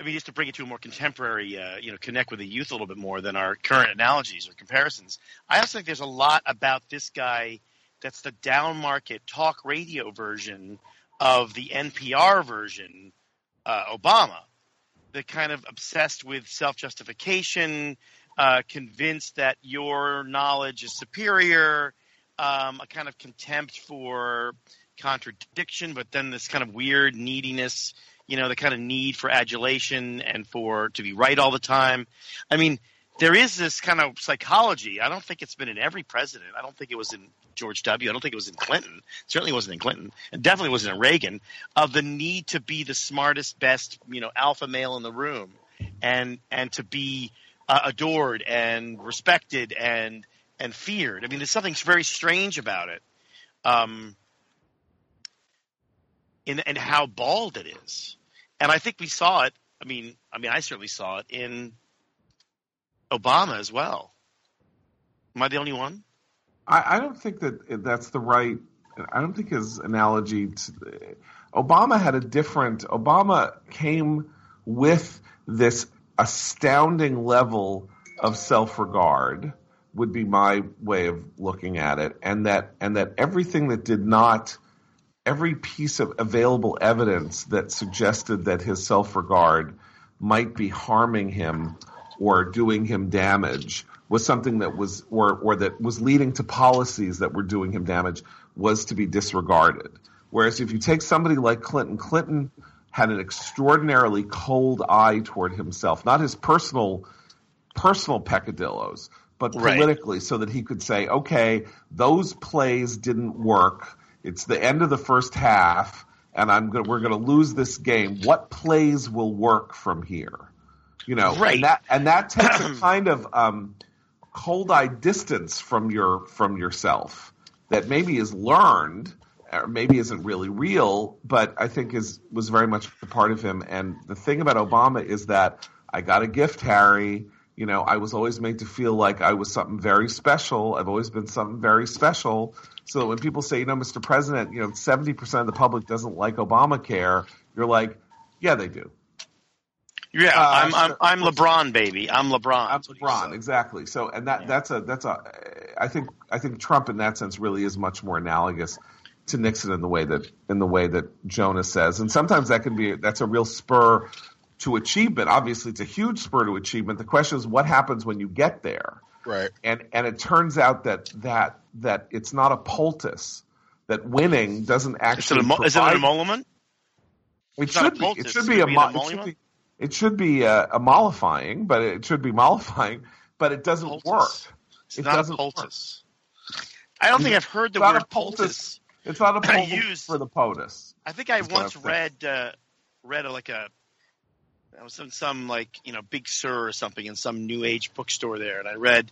I mean, just to bring it to a more contemporary, uh, you know, connect with the youth a little bit more than our current analogies or comparisons. I also think there's a lot about this guy that's the down market talk radio version of the NPR version, uh, Obama, the kind of obsessed with self justification, uh, convinced that your knowledge is superior, um, a kind of contempt for contradiction, but then this kind of weird neediness, you know, the kind of need for adulation and for to be right all the time. I mean, there is this kind of psychology. I don't think it's been in every president. I don't think it was in George W. I don't think it was in Clinton. Certainly wasn't in Clinton. And definitely wasn't in Reagan. Of the need to be the smartest, best, you know, alpha male in the room, and and to be uh, adored and respected and and feared. I mean, there's something very strange about it. Um, in and how bald it is, and I think we saw it. I mean, I mean, I certainly saw it in Obama as well. Am I the only one? I, I don't think that that's the right. I don't think his analogy. To, Obama had a different. Obama came with this astounding level of self-regard would be my way of looking at it and that and that everything that did not every piece of available evidence that suggested that his self-regard might be harming him or doing him damage was something that was or or that was leading to policies that were doing him damage was to be disregarded. Whereas if you take somebody like Clinton Clinton had an extraordinarily cold eye toward himself not his personal personal peccadillos but Right. politically so that he could say okay those plays didn't work it's the end of the first half and I'm going we're going to lose this game what plays will work from here you know Right. and that and that takes a kind of um, cold eye distance from your from yourself that maybe is learned or maybe isn't really real but i think is was very much a part of him and the thing about obama is that i got a gift harry you know i was always made to feel like i was something very special i've always been something very special so when people say you know mr president you know 70% of the public doesn't like obamacare you're like yeah they do Yeah, Uh, I'm, I'm. I'm LeBron, baby. I'm LeBron. I'm That's what he LeBron, exactly. So, and that Yeah. that's a that's a I think I think Trump in that sense really is much more analogous to Nixon in the way that in the way that Jonas says, and sometimes that can be that's a real spur to achievement. Obviously, it's a huge spur to achievement. The question is, what happens when you get there? Right. And and it turns out that that that it's not a poultice. That winning doesn't Is it, actually. a, mo- is it an provide- emolument? it It's not should be. It should be could a. be mo- It should be. It should be uh, a mollifying, but it should be mollifying. But it doesn't Poultice. work. It's It not doesn't poultice. I don't think I've heard the It's not word a poultice. poultice. It's not a poultice used- for the POTUS. I think I That's once read uh, read a, like a I was in some like you know Big Sur or something in some New Age bookstore there, and I read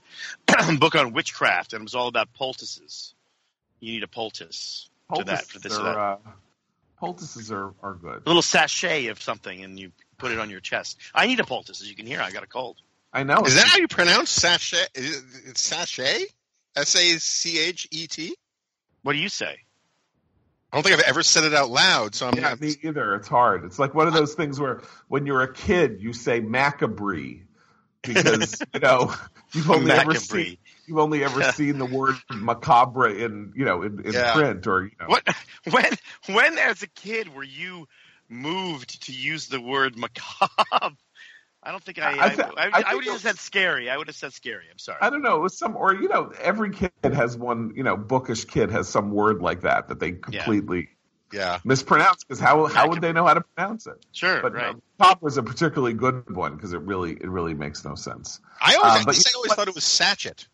a book on witchcraft, and it was all about poultices. You need a poultice to that for this or that. uh, poultices are, are good. A little sachet of something, and you put it on your chest. I need a poultice, as you can hear. I got a cold. I know. Is that how you pronounce sachet? It's sachet? S A C H E T? What do you say? I don't think I've ever said it out loud, so I'm Yeah, me either. It's hard. It's like one of those things where when you're a kid, you say macabre because you know you've only ever seen you've only ever seen the word macabre in you know in, in Yeah. print or you know. What when when as a kid were you moved to use the word macabre? I don't think I. I I, thi- I, I I, would have said scary. I would have said scary. I'm sorry. I don't know. It was some, or you know, every kid has one. You know, bookish kid has some word like that that they completely yeah. mispronounce because how how would they know how to pronounce it? Sure, But right. uh, Pop was a particularly good one because it really it really makes no sense. I always, Um, I but guess you I always what? thought it was sachet,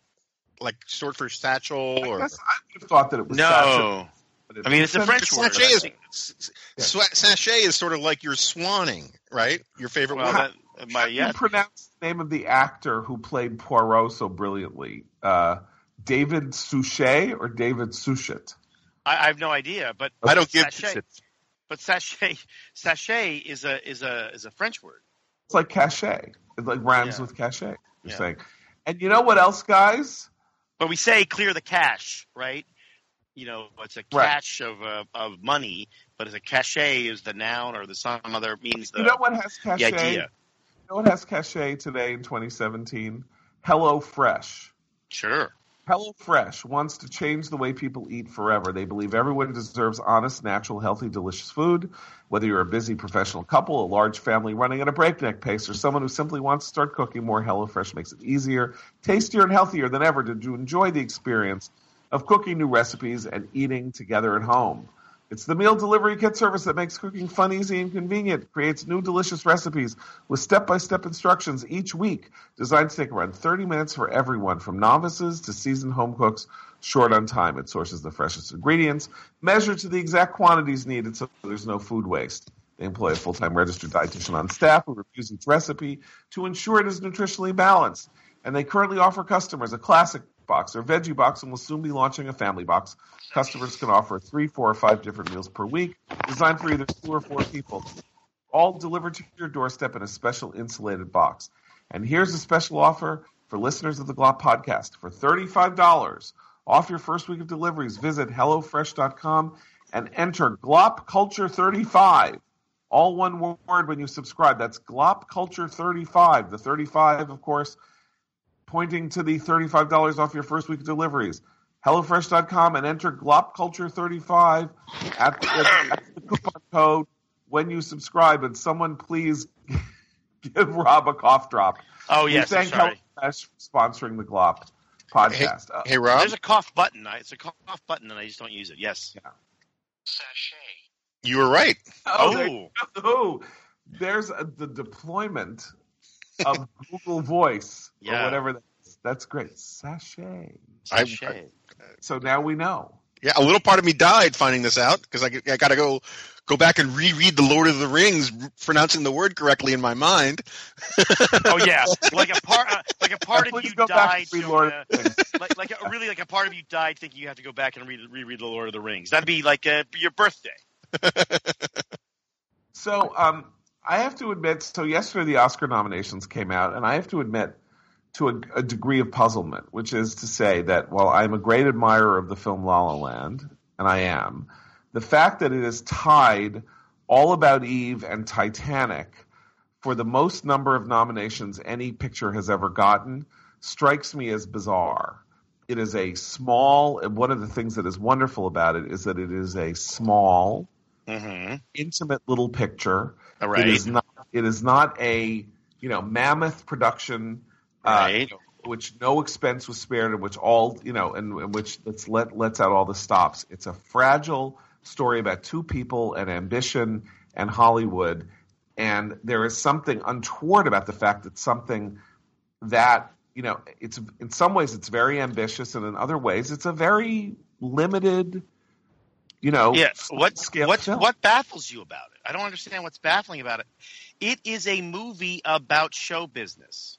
like short for satchel I or. guess I would have thought that it was no, sachet, it- I mean it's a French word. Sachet I is think. s- s- sachet is sort of like you're swanning, right? Your favorite Well, word. that, my How do yeah. you pronounce the name of the actor who played Poirot so brilliantly? Uh, David Suchet or David Suchet? I, I have no idea, but I don't give sachet. shit. But sachet, sachet is a is a is a French word. It's like cachet. It like rhymes Yeah. with cachet. You're Yeah. saying. And you know what else, guys? But we say clear the cache, right? You know, it's a Right. of uh, of money, but as a cachet is the noun or the some other means the, you know what has the cachet? idea. You know what has cachet today in 2017? Hello Fresh. Sure. HelloFresh wants to change the way people eat forever. They believe everyone deserves honest, natural, healthy, delicious food. Whether you're a busy professional couple, a large family running at a breakneck pace, or someone who simply wants to start cooking more, HelloFresh makes it easier, tastier, and healthier than ever to enjoy the experience of cooking new recipes and eating together at home. It's the meal delivery kit service that makes cooking fun, easy, and convenient, creates new delicious recipes with step-by-step instructions each week, designed to take around 30 minutes for everyone, from novices to seasoned home cooks, short on time. It sources the freshest ingredients, measured to the exact quantities needed so there's no food waste. They employ a full-time registered dietitian on staff who reviews each recipe to ensure it is nutritionally balanced. And they currently offer customers a classic box or veggie box and will soon be launching a family box. Customers can offer three, four, or five different meals per week, designed for either two or four people, all delivered to your doorstep in a special insulated box. And here's a special offer for listeners of the Glop podcast. For $35 off your first week of deliveries, visit HelloFresh.com and enter Glop Culture 35. All one word when you subscribe. That's Glop Culture 35. The 35, of course, pointing to the $35 off your first week of deliveries. HelloFresh.com and enter Glop Culture 35 at the, at the coupon code when you subscribe. And someone please give Rob a cough drop. Oh We yes, I'm thank sorry. HelloFresh for sponsoring the Glop podcast. Uh, Hey, Rob, There's a cough button. I- It's a cough button, and I just don't use it. Yes. you were right. oh, there Oh, Oh, there's a, the deployment of Google Voice or whatever that is. That's great. Sachet. I- sachet. So now we know. Yeah, a little part of me died finding this out because I, I got to go go back and reread the Lord of the Rings, pronouncing the word correctly in my mind. oh yeah, like a part, uh, like a part of you died. and read Lord Jonah. of the Rings. like, like a, really, like a part of you died thinking you have to go back and read, reread the Lord of the Rings. That'd be like uh, your birthday. So um, I have to admit, so yesterday the Oscar nominations came out, and I have to admit to a, a degree of puzzlement, which is to say that while I'm a great admirer of the film La La Land, and I am, the fact that it is tied All About Eve and Titanic for the most number of nominations any picture has ever gotten strikes me as bizarre. It is a small, and one of the things that is wonderful about it is that it is a small, Mm-hmm. intimate little picture. All It right. is not. It is not a you know mammoth production, uh, Right. which no expense was spared, and which all you know, and, and which lets let lets out all the stops. It's a fragile story about two people and ambition and Hollywood, and there is something untoward about the fact that something that you know, it's in some ways it's very ambitious, and in other ways it's a very limited. You know, Yeah. What scale what film. what baffles you about it? I don't understand what's baffling about it. It is a movie about show business.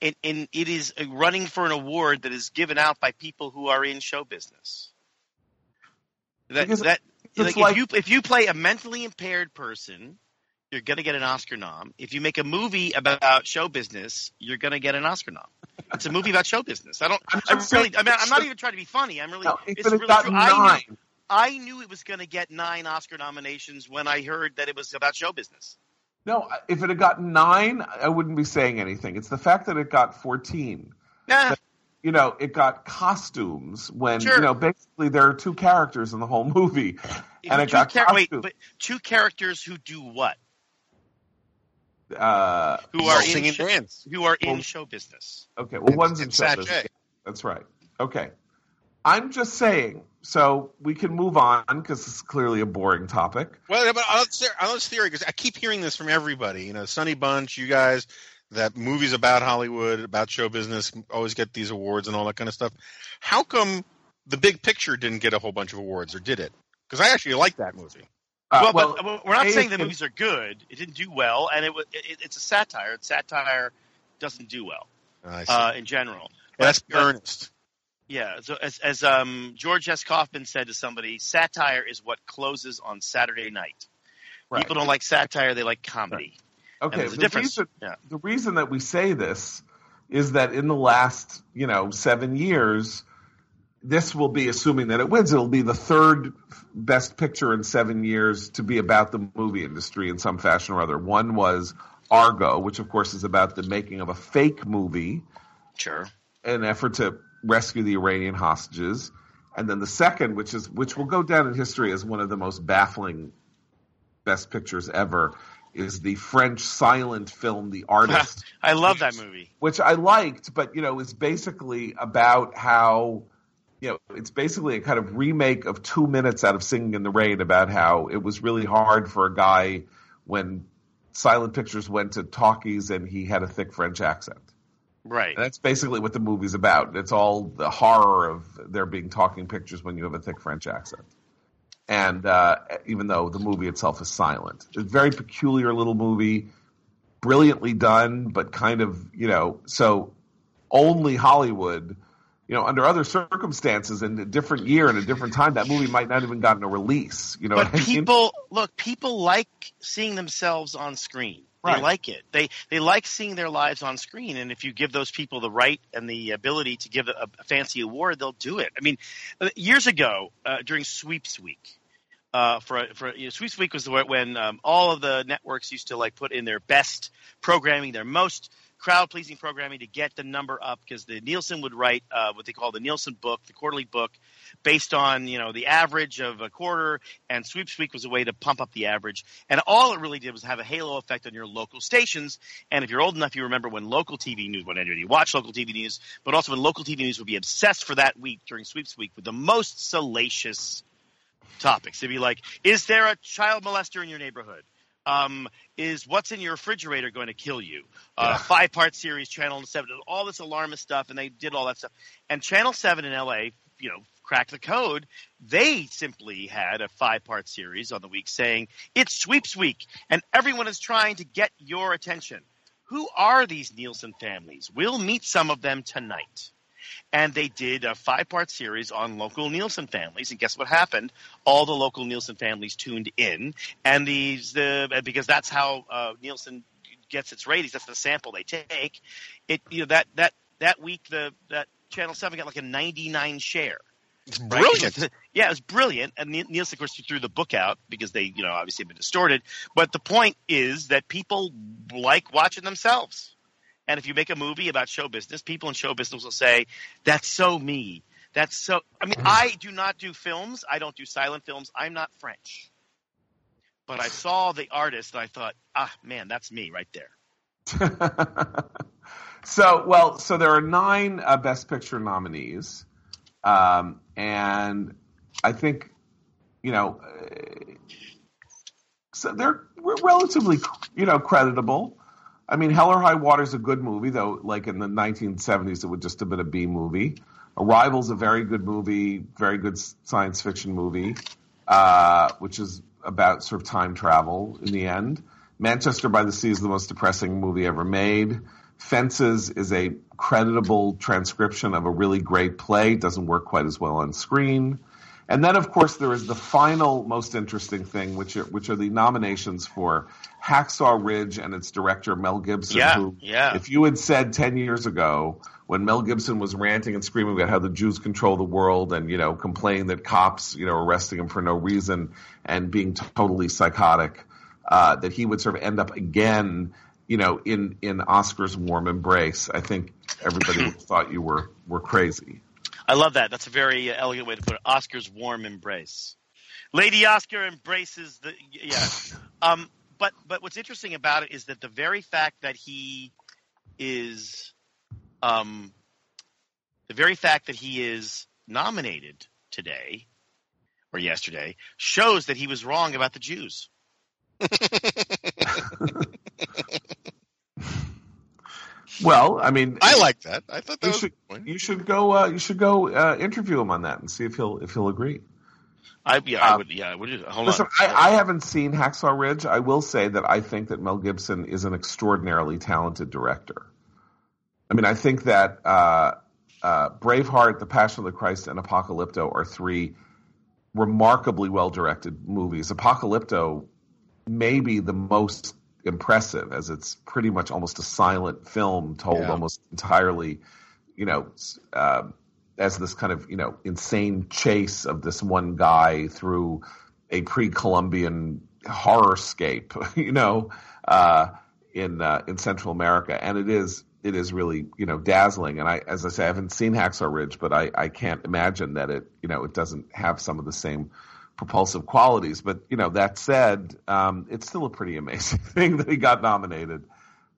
And, and it is running for an award that is given out by people who are in show business. That Because that like, like- if you if you play a mentally impaired person, you're gonna get an Oscar nom. If you make a movie about show business, you're gonna get an Oscar nom. It's a movie about show business. I don't. I'm I really. I mean, I'm not even trying to be funny. I'm really. No, if it's really true. I knew, nine, I knew it was going to get nine Oscar nominations when I heard that it was about show business. no, if it had gotten nine, I wouldn't be saying anything. It's the fact that it got fourteen. Nah, You know, it got costumes when Sure. you know basically there are two characters in the whole movie, and it two got char- wait, but two characters who do what? uh, Who are in and show, who are in Well- show business? okay, well, one's in show Sachet. business. That's right. Okay, I'm just saying. So we can move on because this is clearly a boring topic. Well, but on this- on this theory, because I keep hearing this from everybody, you know, Sonny Bunch, you guys, that movies about Hollywood, about show business, always get these awards and all that kind of stuff. How come the Big Picture didn't get a whole bunch of awards, or did it? Because I actually like that movie. Uh, well, but we're not A, saying the movies are good. It didn't do well, and it was. It, it's a satire. Satire doesn't do well I see. uh, in general. That's but- earnest. Yeah, so as, as um, George S. Kaufman said to somebody, satire is what closes on Saturday night. Right. People don't like satire; they like comedy. And Okay, the difference. reason, Yeah. the reason that we say this is that in the last, you know, seven years, this will be assuming that it wins. It'll be the third best picture in seven years to be about the movie industry in some fashion or other. One was Argo, which of course is about the making of a fake movie, Sure. an effort to rescue the Iranian hostages. And then the second, which is which will go down in history as one of the most baffling best pictures ever, is the French silent film The Artist, I love that movie. which I liked, but you know, is basically about how you know, it's basically a kind of remake of two minutes out of Singing in the Rain about how it was really hard for a guy when silent pictures went to talkies and he had a thick French accent. Right. And that's basically what the movie's about. It's all the horror of there being talking pictures when you have a thick French accent. And uh, even though the movie itself is silent, it's a very peculiar little movie, brilliantly done, but kind of you know so only Hollywood. You know, under other circumstances in a different year and a different time, that movie might not even gotten a release. You know, but what I mean? people look. People like seeing themselves on screen. They Right. like it. They they like seeing their lives on screen. And if you give those people the right and the ability to give a, a fancy award, they'll do it. I mean, uh, years ago uh, during Sweeps Week, uh, for for you know, Sweeps Week was the when um, all of the networks used to like put in their best programming, their most crowd pleasing programming to get the number up because the Nielsen would write uh, what they call the Nielsen book, the quarterly book, based on you know the average of a quarter, and Sweeps Week was a way to pump up the average. And all it really did was have a halo effect on your local stations. And if you're old enough, you remember when local TV news, when anybody watched local TV news, but also when local TV news would be obsessed for that week during Sweeps Week with the most salacious topics. They'd be like, "Is there a child molester in your neighborhood?" Um, is what's in your refrigerator going to kill you? Uh, yeah. Five part series, Channel Seven, all this alarmist stuff, and they did all that stuff. And Channel Seven in LA, you know, cracked the code. They simply had a five part series on the week saying it's sweeps week, and everyone is trying to get your attention. Who are these Nielsen families? We'll meet some of them tonight and they did a five part series on local Nielsen families. And guess what happened? All the local Nielsen families tuned in, and these the because that's how uh, Nielsen gets its ratings. That's the sample they take. It you know that that that week the that Channel Seven got like a ninety nine share. It's brilliant. Right? yeah, it was brilliant. And Nielsen, of course, threw the book out because they, you know, obviously have been distorted. But the point is that people like watching themselves. And if you make a movie about show business, people in show business will say, that's so me. That's so. I mean, I do not do films. I don't do silent films. I'm not French. But I saw the artist and I thought, ah, man, that's me right there. so, well, so there are nine uh, Best Picture nominees. Um, and I think, you know, uh, so they're relatively, you know, creditable. I mean, Hell or High Water is a good movie, though. Like in the 1970s, it would just have been a B movie. Arrival's is a very good movie, very good science fiction movie, uh, which is about sort of time travel in the end. Manchester by the Sea is the most depressing movie ever made. Fences is a creditable transcription of a really great play. Doesn't work quite as well on screen. And then, of course, there is the final most interesting thing, which are, which are the nominations for Hacksaw Ridge and its director Mel Gibson. Yeah, who, yeah. If you had said ten years ago, when Mel Gibson was ranting and screaming about how the Jews control the world, and you know, complaining that cops, you know, arresting him for no reason and being totally psychotic, uh, that he would sort of end up again, you know, in in Oscar's warm embrace, I think everybody would have thought you were were crazy. I love that. That's a very uh, elegant way to put it. Oscar's warm embrace. Lady Oscar embraces the yeah. Um, but but what's interesting about it is that the very fact that he is, um, the very fact that he is nominated today or yesterday shows that he was wrong about the Jews. Well, I mean, I like that. I thought that you was should, you should go. Uh, you should go uh, interview him on that and see if he'll if he'll agree. I yeah, I uh, would yeah. Would hold listen, on. I, I haven't seen Hacksaw Ridge. I will say that I think that Mel Gibson is an extraordinarily talented director. I mean, I think that uh, uh, Braveheart, The Passion of the Christ, and Apocalypto are three remarkably well directed movies. Apocalypto may be the most impressive as it's pretty much almost a silent film told yeah. almost entirely, you know, uh, as this kind of you know insane chase of this one guy through a pre-Columbian horrorscape, you know, uh, in uh, in Central America, and it is it is really you know dazzling. And I, as I say, I haven't seen Hacksaw Ridge, but I, I can't imagine that it you know it doesn't have some of the same propulsive qualities. But you know, that said, um, it's still a pretty amazing thing that he got nominated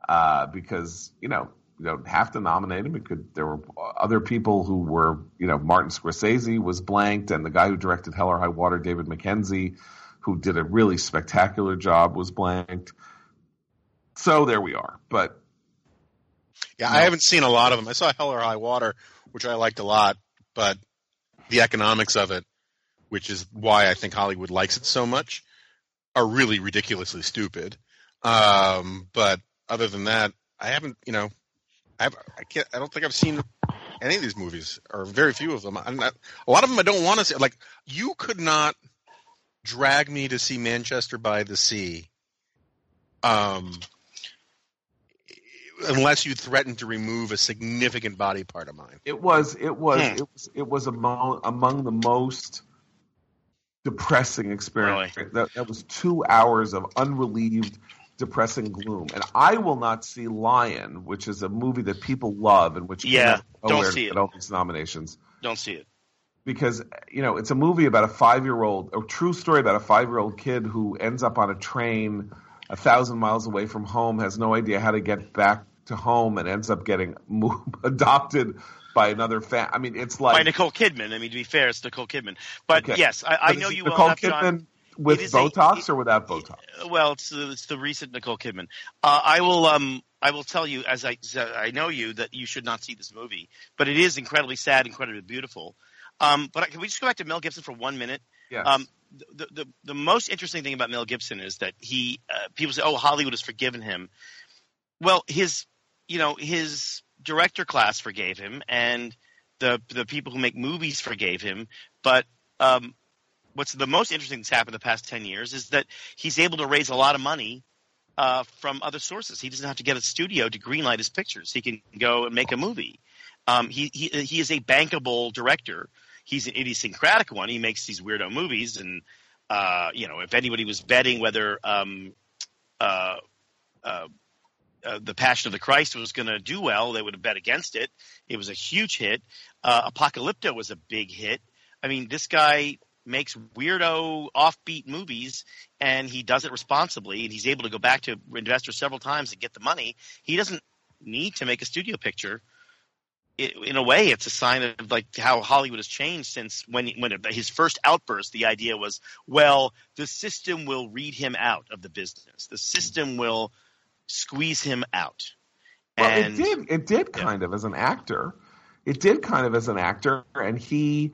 uh, because you know you don't have to nominate him. It could there were other people who were you know Martin Scorsese was blanked, and the guy who directed Hell or High Water, David Mackenzie, who did a really spectacular job, was blanked. So there we are. But yeah, I haven't seen a lot of them. I saw Hell or High Water, which I liked a lot, but the economics of it which is why I think Hollywood likes it so much, are really ridiculously stupid. Um, but other than that, I haven't, you know, I, have, I can't, I don't think I've seen any of these movies, or very few of them. Not, a lot of them I don't want to see. Like, you could not drag me to see Manchester by the Sea, um, unless you threatened to remove a significant body part of mine. It was, it was, hmm. it was, it was among among the most depressing experience. Really? That, that was two hours of unrelieved, depressing gloom. And I will not see Lion, which is a movie that people love and which yeah, don't see it. all these nominations. Don't see it because you know it's a movie about a five year old, a true story about a five year old kid who ends up on a train a thousand miles away from home, has no idea how to get back to home, and ends up getting adopted by another fan. I mean, it's like by Nicole Kidman. I mean, to be fair, it's Nicole Kidman. But okay. yes, I, I know you Nicole well Kidman John. with Botox a, it, or without Botox. Well, it's the, it's the recent Nicole Kidman. Uh, I will um I will tell you as I I know you that you should not see this movie, but it is incredibly sad, incredibly beautiful. Um, but can we just go back to Mel Gibson for one minute? Yes. Um, the, the, the most interesting thing about Mel Gibson is that he uh, people say, "Oh, Hollywood has forgiven him." Well, his you know his director class forgave him, and the the people who make movies forgave him. But um, what's the most interesting that's happened the past ten years is that he's able to raise a lot of money uh, from other sources. He doesn't have to get a studio to greenlight his pictures. He can go and make a movie. Um, he, he he is a bankable director he's an idiosyncratic one. He makes these weirdo movies, and uh, you know, if anybody was betting whether um, uh, uh, the Passion of the Christ was going to do well, they would have bet against it. It was a huge hit. Uh, Apocalypto was a big hit. I mean, this guy makes weirdo offbeat movies and he does it responsibly and he's able to go back to investors several times to get the money. He doesn't need to make a studio picture in a way, it's a sign of like how Hollywood has changed since when when his first outburst. The idea was, well, the system will read him out of the business. The system will squeeze him out. Well, and, it did. It did kind yeah. of as an actor. It did kind of as an actor, and he.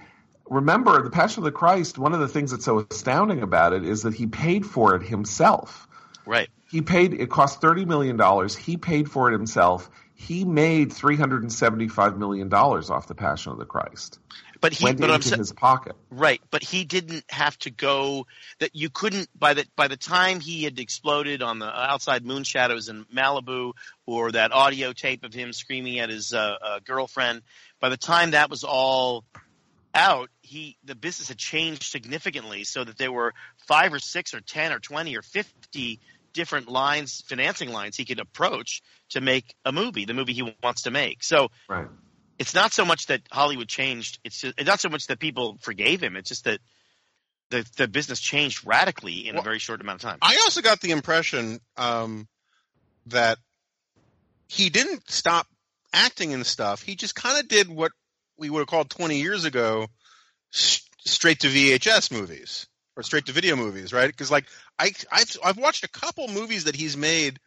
Remember, the Passion of the Christ. One of the things that's so astounding about it is that he paid for it himself. Right. He paid. It cost thirty million dollars. He paid for it himself he made three hundred and seventy-five million dollars off the Passion of the Christ. But he went but into I'm, his pocket, right? But he didn't have to go. That you couldn't by the by the time he had exploded on the outside Moonshadows in Malibu, or that audio tape of him screaming at his uh, uh, girlfriend. By the time that was all out, he the business had changed significantly, so that there were five or six or ten or twenty or fifty different lines, financing lines he could approach to make a movie, the movie he wants to make. So right. It's not so much that Hollywood changed. It's, just, it's not so much that people forgave him. It's just that the the business changed radically in well, a very short amount of time. I also got the impression um, that he didn't stop acting and stuff. He just kind of did what we would have called 20 years ago straight to VHS movies or straight to video movies, right? Because like I I've I've watched a couple movies that he's made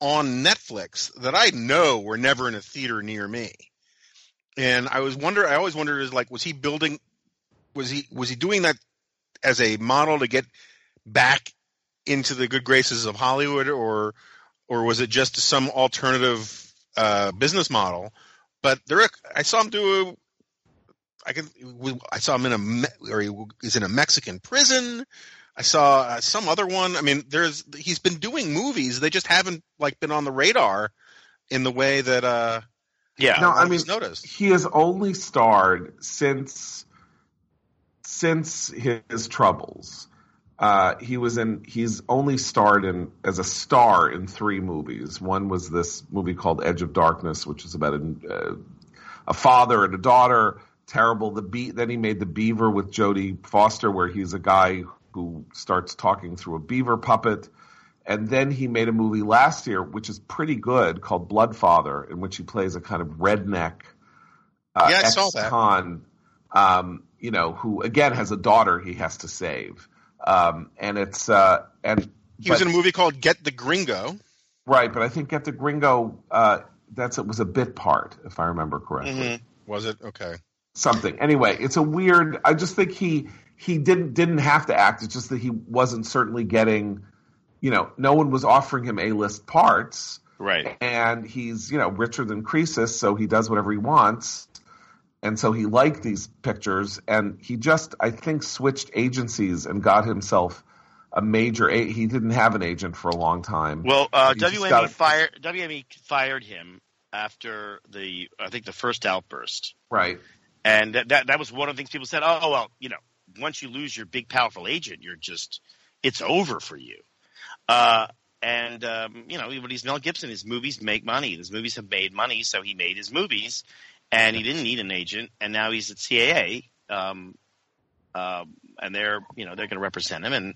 on Netflix that I know were never in a theater near me. And I was wonder I always wondered is like was he building was he was he doing that as a model to get back into the good graces of Hollywood or or was it just some alternative uh, business model? But there, I saw him do I can. I saw him in a, or he is in a Mexican prison. I saw uh, some other one. I mean, there's he's been doing movies. They just haven't like been on the radar in the way that. uh Yeah, no, I mean, noticed. he has only starred since since his troubles. Uh, he was in. He's only starred in as a star in three movies. One was this movie called Edge of Darkness, which is about a, uh, a father and a daughter terrible. The be- then he made the Beaver with Jodie Foster, where he's a guy who starts talking through a beaver puppet. And then he made a movie last year, which is pretty good, called Bloodfather, in which he plays a kind of redneck uh, yeah, ex-con, um, you know, who again has a daughter he has to save. Um, and it's uh, and he but, was in a movie called Get the Gringo. Right, but I think Get the Gringo uh, that's it was a bit part, if I remember correctly. Mm-hmm. Was it okay? something. Anyway, it's a weird. I just think he he didn't didn't have to act. It's just that he wasn't certainly getting. You know, no one was offering him A list parts. Right. And he's you know richer than Croesus, so he does whatever he wants. And so he liked these pictures, and he just I think switched agencies and got himself a major. A- he didn't have an agent for a long time. Well, uh, WME fired WME fired him after the I think the first outburst. Right and that, that, that was one of the things people said. Oh well, you know, once you lose your big powerful agent, you're just it's over for you. Uh, and um, you know, but he's Mel Gibson. His movies make money. His movies have made money, so he made his movies, and he didn't need an agent. And now he's at CAA, um, uh, and they're you know they're going to represent him. And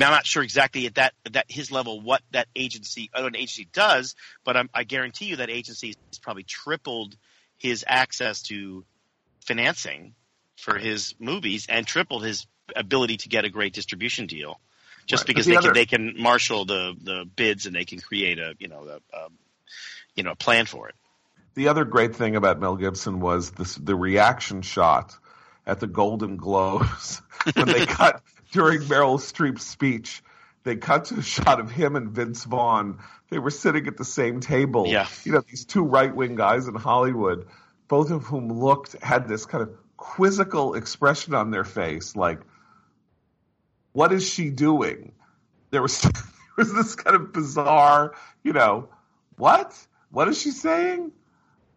I am not sure exactly at that at that his level what that agency uh, an agency does, but I'm, I guarantee you that agency has probably tripled his access to financing for his movies and tripled his ability to get a great distribution deal just right. because the they other, can they can marshal the the bids and they can create a you know a, a um, you know a plan for it. The other great thing about Mel Gibson was this, the reaction shot at the Golden Globes when they cut during Meryl Streep's speech. They cut to a shot of him and Vince Vaughn. They were sitting at the same table. Yeah. You know, these two right wing guys in Hollywood, both of whom looked, had this kind of quizzical expression on their face, like, what is she doing? There was there was this kind of bizarre, you know, what? What is she saying?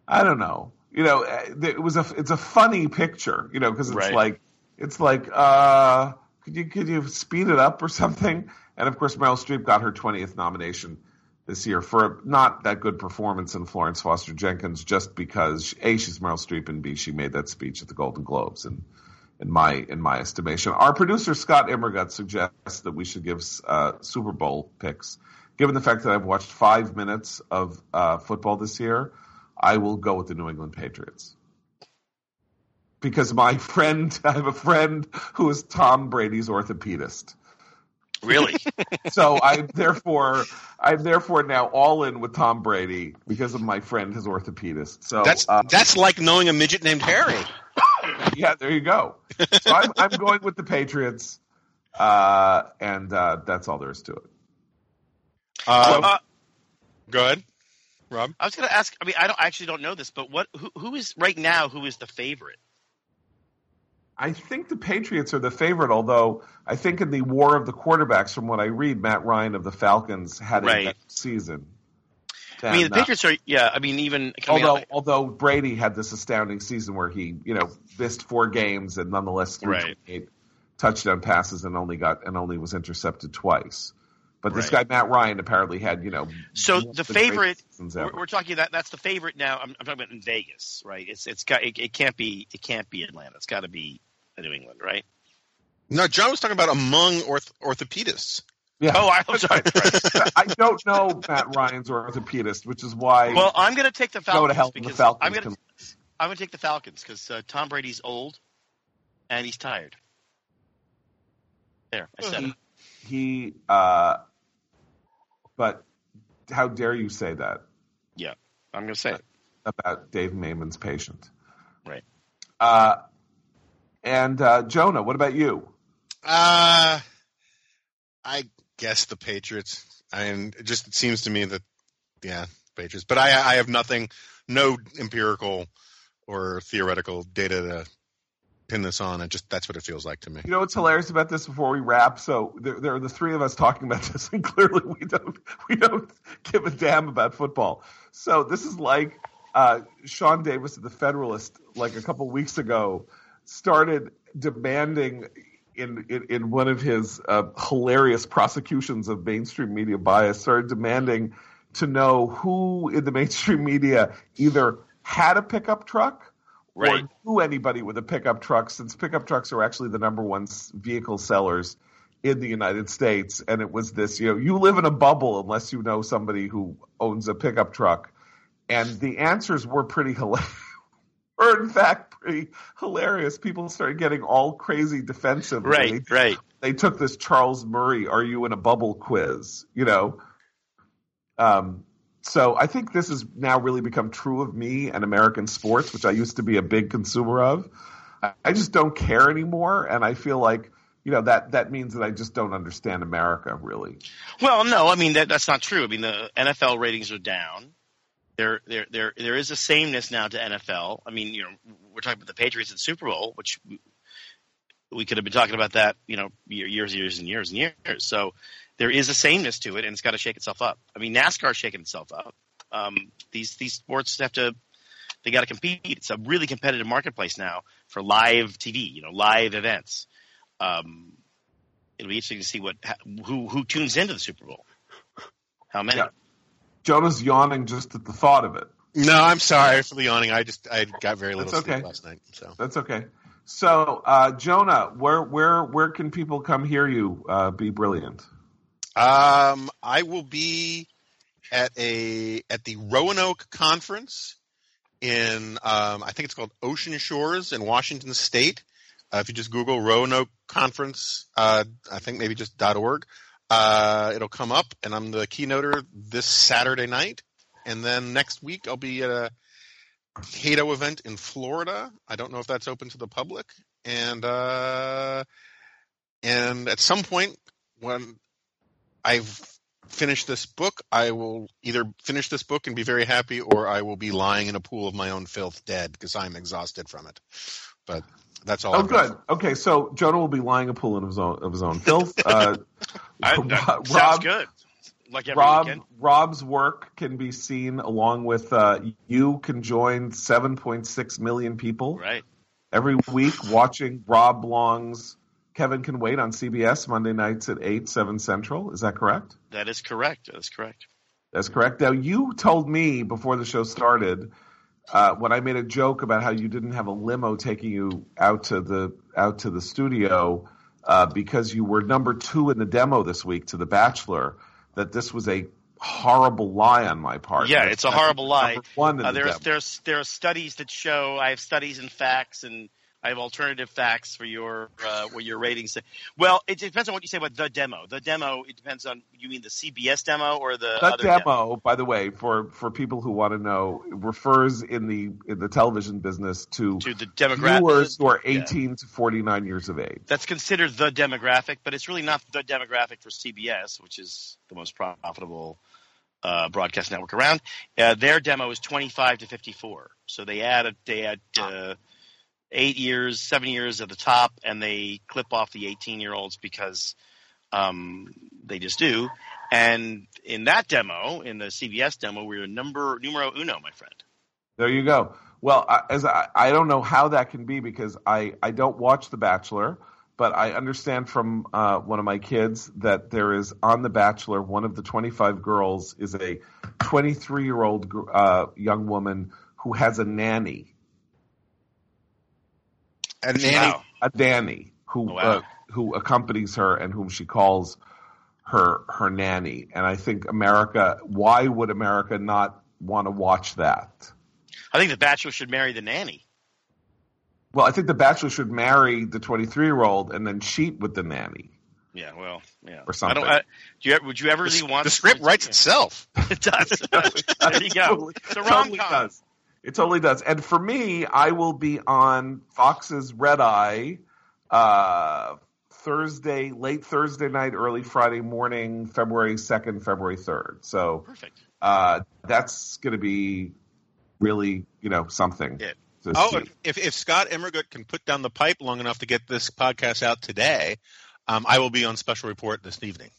I don't know. You know, eh, it was a it's a funny picture, you know, because it's right. like it's like uh could you could you speed it up or something? And of course, Meryl Streep got her 20th nomination this year for a not that good performance in Florence Foster Jenkins, just because a she's Meryl Streep and b she made that speech at the Golden Globes and in my in my estimation. Our producer Scott Immergut suggests that we should give uh, Super Bowl picks. Given the fact that I've watched five minutes of uh, football this year, I will go with the New England Patriots because my friend, I have a friend who is Tom Brady's orthopedist. Really? so I'm therefore I'm therefore now all in with Tom Brady because of my friend, his orthopedist. So that's uh, that's like knowing a midget named Harry. yeah, there you go. So I'm, I'm going with the Patriots, uh, and uh, that's all there is to it. Uh, uh go ahead, Rob. I was going to ask. I mean, I don't I actually don't know this, but what who, who is right now? Who is the favorite? I think the Patriots are the favorite, although I think in the war of the quarterbacks, from what I read, Matt Ryan of the Falcons had right. a season. I mean, the Patriots are, yeah. I mean, even although out, although Brady had this astounding season where he, you know, missed four games and nonetheless threw right. eight touchdown passes and only got and only was intercepted twice. But this right. guy Matt Ryan apparently had, you know. So the favorite we're, we're, talking that that's the favorite now. I'm, I'm, talking about in Vegas, right? It's it's got it, it can't be it can't be Atlanta. It's got to be New England, right? No, John was talking about among orth- orthopedists. Yeah. Oh, I'm sorry. I don't know Matt Ryan's orthopedist, which is why. Well, I'm going to take the Falcons go to hell because the Falcons I'm going to. I'm going to take the Falcons because uh, Tom Brady's old and he's tired. There, I said he, it. He, uh, but how dare you say that? Yeah, I'm going to say it about Dave Maimon's patient. Right. Uh, and uh, Jonah, what about you? Uh, I guess the Patriots. And it just seems to me that, yeah, Patriots. But I, I have nothing, no empirical or theoretical data to pin this on. It just that's what it feels like to me. You know what's hilarious about this? Before we wrap, so there, there are the three of us talking about this, and clearly we don't we don't give a damn about football. So this is like uh, Sean Davis of the Federalist, like a couple weeks ago, started demanding in, in, in one of his uh, hilarious prosecutions of mainstream media bias, started demanding to know who in the mainstream media either had a pickup truck right. or knew anybody with a pickup truck, since pickup trucks are actually the number one vehicle sellers in the United States. And it was this, you know, you live in a bubble unless you know somebody who owns a pickup truck. And the answers were pretty hilarious were in fact pretty hilarious. People started getting all crazy defensive. Right, they, right. They took this Charles Murray "Are you in a bubble?" quiz. You know, um, so I think this has now really become true of me and American sports, which I used to be a big consumer of. I, I just don't care anymore, and I feel like you know that that means that I just don't understand America really. Well, no, I mean that that's not true. I mean the NFL ratings are down there there there there is a sameness now to NFL. I mean, you know, we're talking about the Patriots and Super Bowl, which we could have been talking about that, you know, years, years, and years and years. So there is a sameness to it, and it's got to shake itself up. I mean, NASCAR's shaking itself up. Um, these these sports have to they got to compete. It's a really competitive marketplace now for live TV, you know, live events. um, it'll be interesting to see what who who tunes into the Super Bowl. How many? Yeah. Jonah's yawning just at the thought of it. No, I'm sorry for the yawning. I just I got very little That's sleep okay. last night. So That's okay. So, uh, Jonah, where where where can people come hear you? Uh, be brilliant. um, I will be at a at the Roanoke conference in um, I think it's called Ocean Shores in Washington State. Uh, if you just Google Roanoke Conference, uh, I think maybe just dot .org, uh, it'll come up, and I'm the keynoter this Saturday night. And then next week I'll be at a Cato event in Florida. I don't know if that's open to the public. And uh, and at some point when I've finished this book, I will either finish this book and be very happy, or I will be lying in a pool of my own filth, dead because I'm exhausted from it. But that's all. Oh, I've got. good. Okay, so Jonah will be lying a pool in his own of his own filth. Uh, I, Rob- sounds good. Like every Rob weekend. Rob's work can be seen along with uh, you can join 7.6 million people Right. every week watching Rob Long's Kevin Can Wait on CBS Monday nights at 8 7 Central. Is that correct? That is correct. That is correct. That's correct. Now you told me before the show started uh, when I made a joke about how you didn't have a limo taking you out to the out to the studio uh, because you were number two in the demo this week to The Bachelor. That this was a horrible lie on my part. Yeah, it's a horrible lie. One Uh, the there's demo. there's there are studies that show I have studies and facts and I have alternative facts for your uh, what your ratings. Well, it depends on what you say about the demo. The demo it depends on you mean the CBS demo or the That other demo, by the way, for, for people who want to know, refers in the in the television business to, to the demographic. viewers who are Yeah. 18 to 49 years of age. That's considered the demographic, but it's really not the demographic for CBS, which is the most profitable uh, broadcast network around. Uh, their demo is 25 to 54, so they add a, they add uh, eight years, seven years at the top, and they clip off the 18 year olds because um, they just do. And in that demo, in the CBS demo, we we're number numero uno, my friend. There you go. Well, I, as I, I don't know how that can be because I, I don't watch The Bachelor, but I understand from uh, one of my kids that there is on The Bachelor one of the 25 girls is a 23 year old uh, young woman who has a nanny, And Nanny, Wow. a nanny who wow. uh, who accompanies her and whom she calls her her nanny. And I think America, why would America not want to watch that? I think the Bachelor should marry the nanny. Well, I think the bachelor should marry the 23 year old and then cheat with the nanny. Yeah, well, yeah. Or something. I don't, I, do you, would you ever really the, want the script writes Yeah. itself. It does. there you go. It's a rom com. does. It totally does. And for me, I will be on Fox's Red Eye uh, Thursday, late Thursday night, early Friday morning, February 2nd, February 3rd. So Perfect. uh, that's going to be really, you know, something. Yeah. Oh, if- if, Scott Immergut can put down the pipe long enough to get this podcast out today, um, I will be on special report this evening.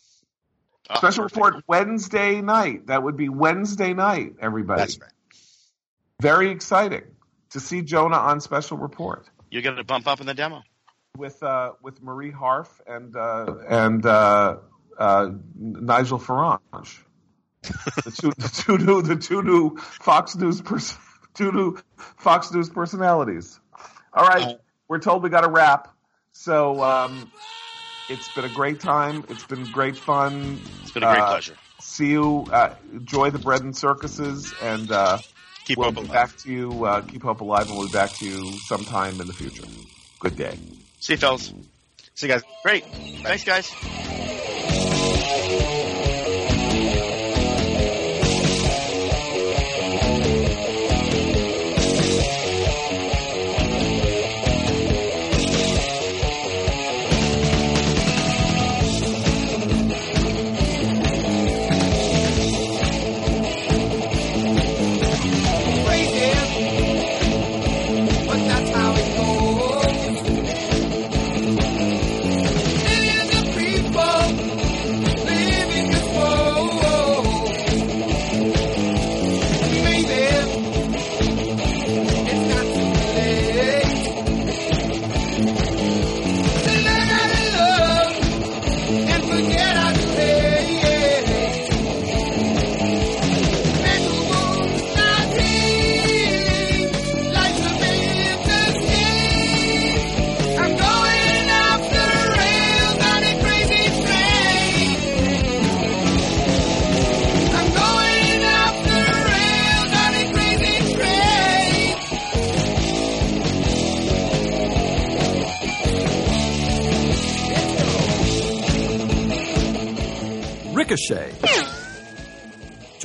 Oh, Special perfect. report Wednesday night. That would be Wednesday night, everybody. That's right. Very exciting to see Jonah on special report You're going to bump up in the demo. with uh, with Marie Harf and uh, and uh, uh, Nigel Farage. the two the two new the two new Fox News pers- two new Fox News personalities. All right, we're told we got to wrap. So um, it's been a great time. It's been great fun. It's been a great Uh, pleasure. See you. Uh, enjoy the bread and circuses, and uh, Keep we'll hope be alive. back to you. Uh, keep hope alive, and we'll be back to you sometime in the future. Good day. See you, fellas. See you guys. Great. Thanks, guys.